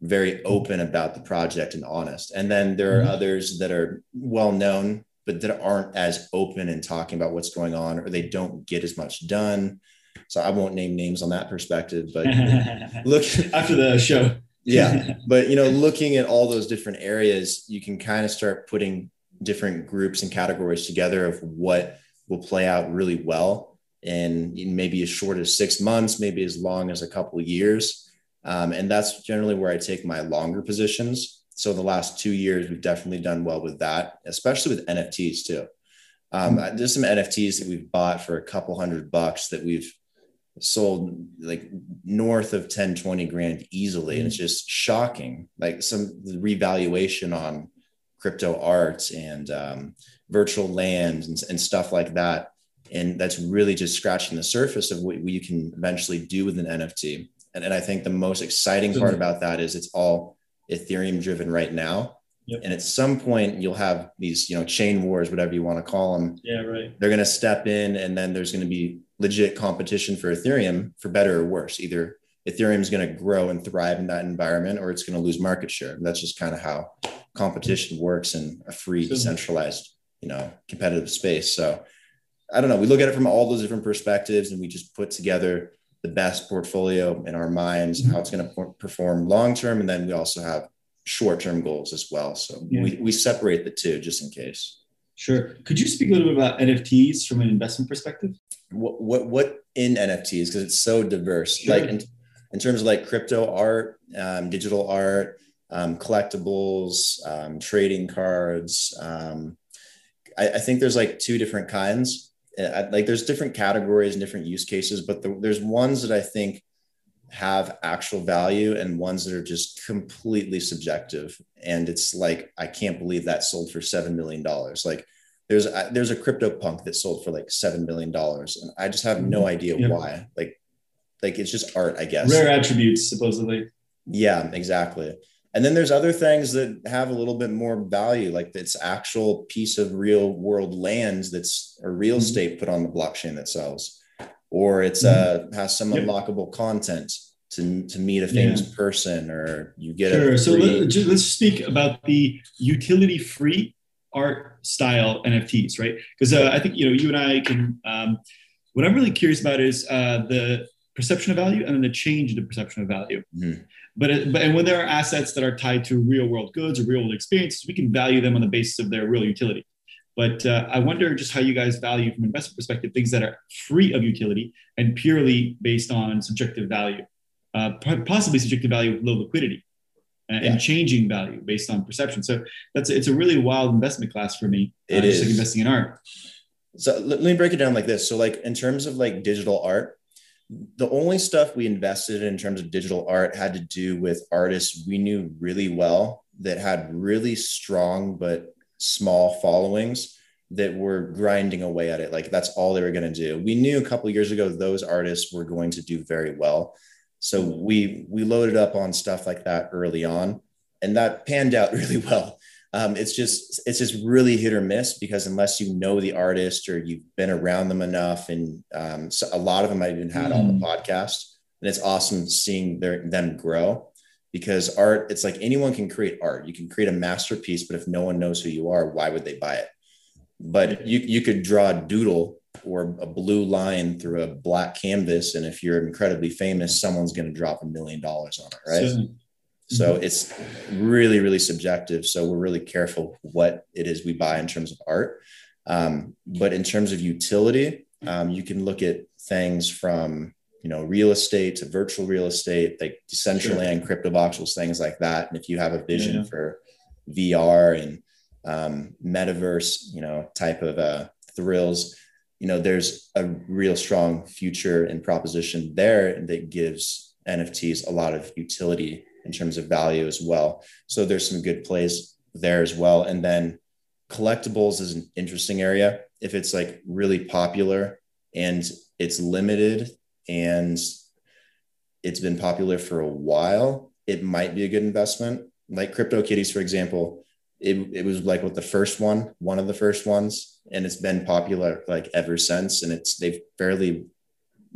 very open about the project and honest. And then there are mm-hmm. others that are well known, but that aren't as open and talking about what's going on, or they don't get as much done. So I won't name names on that perspective, but look after the show. Yeah but you know looking at all those different areas you can kind of start putting different groups and categories together of what will play out really well and maybe as short as six months maybe as long as a couple of years. Um, and that's generally where i take my longer positions so the last two years we've definitely done well with that especially with nfts too um, mm-hmm. there's some nfts that we've bought for a couple hundred bucks that we've sold like north of 10 20 grand easily and it's mm. just shocking like some revaluation on crypto art and um, virtual lands and, and stuff like that. And that's really just scratching the surface of what you can eventually do with an NFT. And, and I think the most exciting part about that is it's all Ethereum driven right now. Yep. And at some point, you'll have these, you know, chain wars, whatever you want to call them. Yeah, right. They're going to step in, and then there's going to be legit competition for Ethereum, for better or worse. Either Ethereum is going to grow and thrive in that environment, or it's going to lose market share. that's just kind of how competition works in a free, decentralized, you know, competitive space. So I don't know. We look at it from all those different perspectives, and we just put together the best portfolio in our minds, mm-hmm. how it's going to perform long term, and then we also have short term goals as well. So yeah. we, we separate the two just in case. Sure. Could you speak a little bit about NFTs from an investment perspective? What what, what in NFTs because it's so diverse. Sure. Like in, in terms of like crypto art, um, digital art, um, collectibles, um, trading cards. Um, I, I, think there's like two different kinds. Uh, like there's different categories and different use cases, but the, there's ones that I think have actual value and ones that are just completely subjective. And it's like, I can't believe that sold for $7 million. Like there's, a, there's a crypto punk that sold for like $7 million. And I just have no mm-hmm. idea yeah. why. Like, like it's just art, I guess. Rare attributes, supposedly. Yeah, exactly. And then there's other things that have a little bit more value, like it's actual piece of real world lands that's a real mm-hmm. estate put on the blockchain that sells or it's mm-hmm. uh has some unlockable content to, to meet a famous yeah. person or you get it sure. so let, us let's speak about the utility free art style nfts right because uh, i think you know you and i can um, what i'm really curious about is uh, the perception of value and then the change in the perception of value mm-hmm. But, uh, but and when there are assets that are tied to real world goods or real world experiences we can value them on the basis of their real utility but uh, I wonder just how you guys value, from an investment perspective, things that are free of utility and purely based on subjective value, uh, possibly subjective value with low liquidity, and, yeah. changing value based on perception. So that's it's a really wild investment class for me. Uh, it is like investing in art. So let me break it down like this. So like in terms of like digital art, the only stuff we invested in terms of digital art had to do with artists we knew really well that had really strong but small followings that were grinding away at it. Like that's all they were going to do. We knew a couple years ago those artists were going to do very well. So we we loaded up on stuff like that early on, and that panned out really well. Um, it's just it's just really hit or miss because unless you know the artist or you've been around them enough, and um, so a lot of them I've even had mm. on the mm. podcast, and it's awesome seeing their them grow because art it's like anyone can create art you can create a masterpiece but if no one knows who you are why would they buy it but you, you could draw a doodle or a blue line through a black canvas and if you're incredibly famous someone's going to drop a million dollars on it right so, so mm-hmm. it's really really subjective so we're really careful what it is we buy in terms of art um, but in terms of utility um, you can look at things from you know real estate to virtual real estate like decentraland sure. crypto voxels things like that and if you have a vision yeah. for vr and um, metaverse you know type of uh, thrills you know there's a real strong future and proposition there that gives nfts a lot of utility in terms of value as well so there's some good plays there as well and then collectibles is an interesting area if it's like really popular and it's limited and it's been popular for a while, it might be a good investment. Like Crypto Kitties, for example, it, it was like what the first one, one of the first ones, and it's been popular like ever since. And it's they've fairly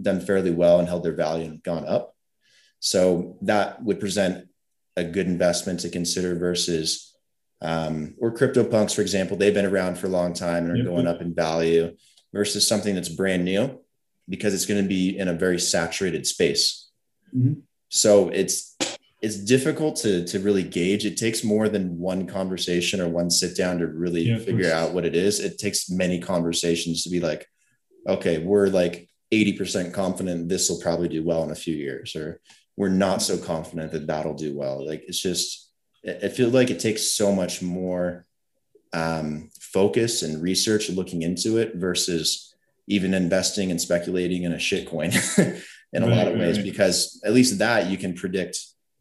done fairly well and held their value and gone up. So that would present a good investment to consider versus um, or CryptoPunks, for example, they've been around for a long time and are yep. going up in value versus something that's brand new because it's going to be in a very saturated space. Mm-hmm. So it's it's difficult to to really gauge. It takes more than one conversation or one sit down to really yeah, figure out what it is. It takes many conversations to be like, okay, we're like 80% confident this will probably do well in a few years, or we're not so confident that that'll do well. Like it's just, I feel like it takes so much more um, focus and research looking into it versus even investing and speculating in a shit coin in a right, lot of ways, right. because at least that you can predict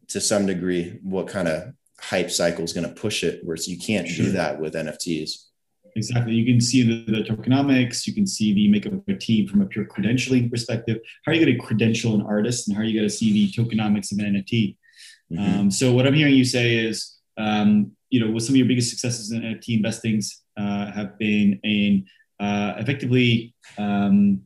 to some degree what kind of hype cycle is going to push it, whereas you can't sure. do that with NFTs. Exactly. You can see the, the, tokenomics. You can see the makeup of a team from a pure credentialing perspective. How are you going to credential an artist, and how are you going to see the tokenomics of an NFT? Mm-hmm. Um, so what I'm hearing you say is, um, you know, what some of your biggest successes in NFT investings uh, have been in uh, effectively um,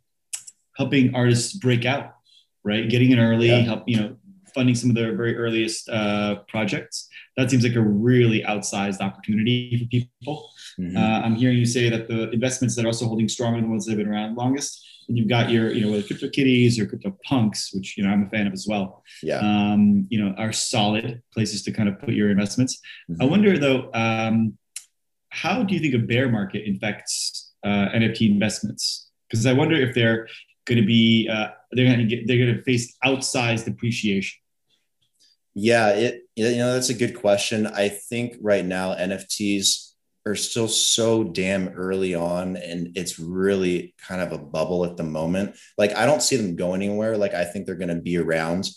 helping artists break out, right? Getting in early, yeah. help you know, funding some of their very earliest uh, projects. That seems like a really outsized opportunity for people. Mm-hmm. Uh, I'm hearing you say that the investments that are also holding stronger than the ones that have been around longest. And you've got your, you know, whether crypto kitties or crypto punks, which you know I'm a fan of as well. Yeah. Um, you know, are solid places to kind of put your investments. Mm-hmm. I wonder though, um, how do you think a bear market infects uh, NFT investments? Because I wonder if they're going to be uh, they're going to get they're going to face outsized depreciation. Yeah, it you know that's a good question. I think right now NFTs are still so damn early on and it's really kind of a bubble at the moment. Like I don't see them going anywhere. Like I think they're going to be around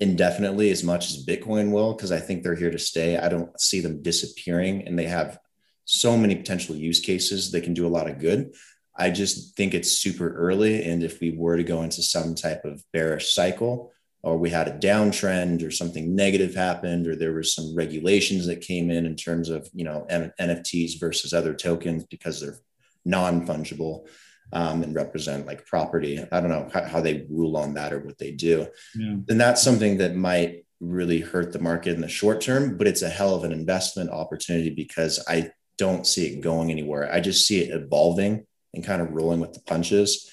indefinitely as much as Bitcoin will because I think they're here to stay. I don't see them disappearing and they have so many potential use cases they can do a lot of good. I just think it's super early and if we were to go into some type of bearish cycle, or we had a downtrend or something negative happened or there was some regulations that came in in terms of you know nfts versus other tokens because they're non-fungible um, and represent like property. I don't know how, how, they rule on that or what they do. Yeah. and that's something that might really hurt the market in the short term but it's a hell of an investment opportunity because i don't see it going anywhere. I just see it evolving and kind of rolling with the punches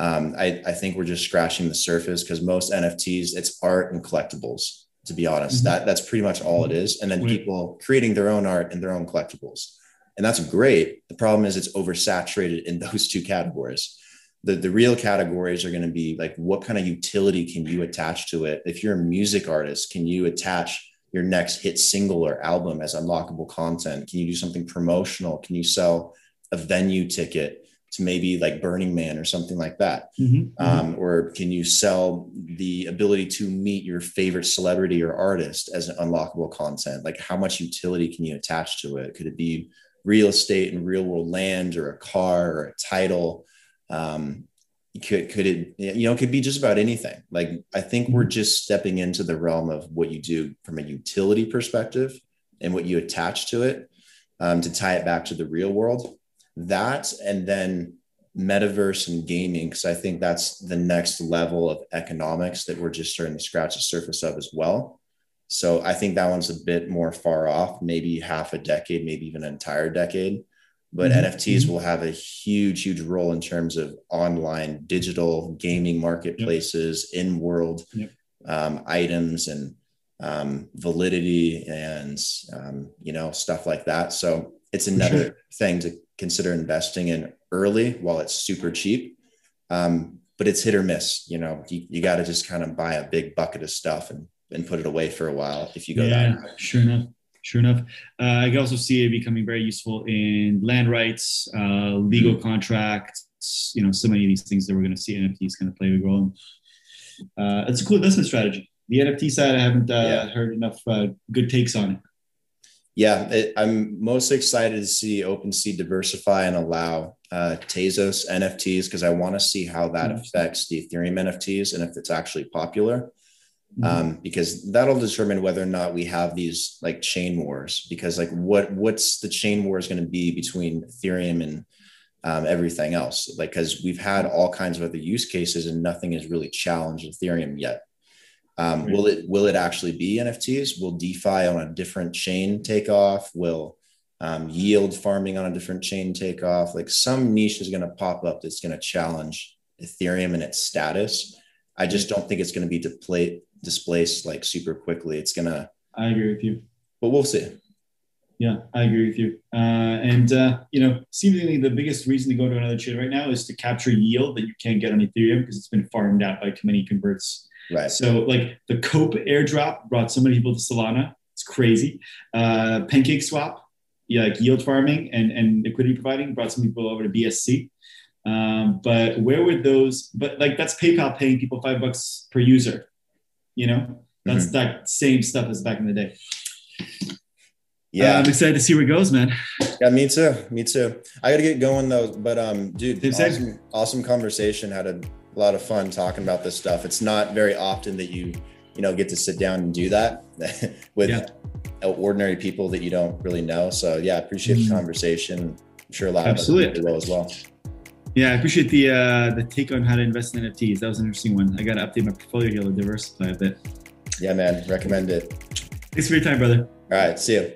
um, I, I, think we're just scratching the surface because most NFTs, it's art and collectibles, to be honest. Mm-hmm. That that's pretty much all it is. And then people creating their own art and their own collectibles. And that's great. The problem is it's oversaturated in those two categories. The, the real categories are going to be like what kind of utility can you attach to it? If you're a music artist, can you attach your next hit single or album as unlockable content? Can you do something promotional? Can you sell a venue ticket? To maybe like Burning Man or something like that? Mm-hmm, um, mm-hmm. Or can you sell the ability to meet your favorite celebrity or artist as an unlockable content? Like how much utility can you attach to it? Could it be real estate and real world land or a car or a title? Um, could, could it, you know, it could be just about anything. Like I think we're mm-hmm. just stepping into the realm of what you do from a utility perspective and what you attach to it um, to tie it back to the real world that and then metaverse and gaming because i think that's the next level of economics that we're just starting to scratch the surface of as well so i think that one's a bit more far off maybe half a decade maybe even an entire decade but mm-hmm. nfts mm-hmm. will have a huge huge role in terms of online digital gaming marketplaces yep. in world yep. um, items and um, validity and um, you know stuff like that so it's another sure. thing to consider investing in early while it's super cheap. Um, but it's hit or miss. You know, you, you got to just kind of buy a big bucket of stuff and, and put it away for a while if you go yeah, that. Sure enough. Sure enough. Uh, I can also see it becoming very useful in land rights, uh, legal mm-hmm. contracts, you know, so many of these things that we're going to see NFTs kind of play a role in. Uh, it's a cool investment strategy. The NFT side, I haven't uh, yeah. heard enough uh, good takes on it yeah, it, I'm most excited to see OpenSea diversify and allow uh, Tezos NFTs because I want to see how that mm-hmm. affects the Ethereum NFTs and if it's actually popular. Mm-hmm. Um, because that'll determine whether or not we have these like chain wars. Because like, what what's the chain war is going to be between Ethereum and um, everything else? Like, because we've had all kinds of other use cases and nothing has really challenged Ethereum yet. Um, Will it will it actually be NFTs? Will DeFi on a different chain take off? Will um, yield farming on a different chain take off? Like some niche is going to pop up that's going to challenge Ethereum and its status. I just don't think it's going to be depla- displaced like super quickly. It's going to. I agree with you. But we'll see. Yeah, I agree with you. Uh, and uh, you know, seemingly the biggest reason to go to another chain right now is to capture yield that you can't get on Ethereum because it's been farmed out by too many converts Right. So like the Cope airdrop brought so many people to Solana. It's crazy. Uh, Pancake Swap, yeah, like yield farming and, and liquidity providing brought some people over to BSC. Um, but where would those, but like that's PayPal paying people five bucks per user, you know, that's mm-hmm. that same stuff as back in the day. Yeah, I'm excited to see where it goes, man. Yeah, me too. Me too. I gotta get going though. But um, dude, awesome, awesome conversation. Had a lot of fun talking about this stuff. It's not very often that you, you know, get to sit down and do that with Yeah. ordinary people that you don't really know. So yeah, I appreciate the Mhm. conversation. I'm sure a lot Absolutely. of people will as well. Yeah, I appreciate the uh, the take on how to invest in NFTs. That was an interesting one. I got to update my portfolio here to diversify a bit. Yeah, man. Recommend it. Thanks for your time, brother. All right. See you.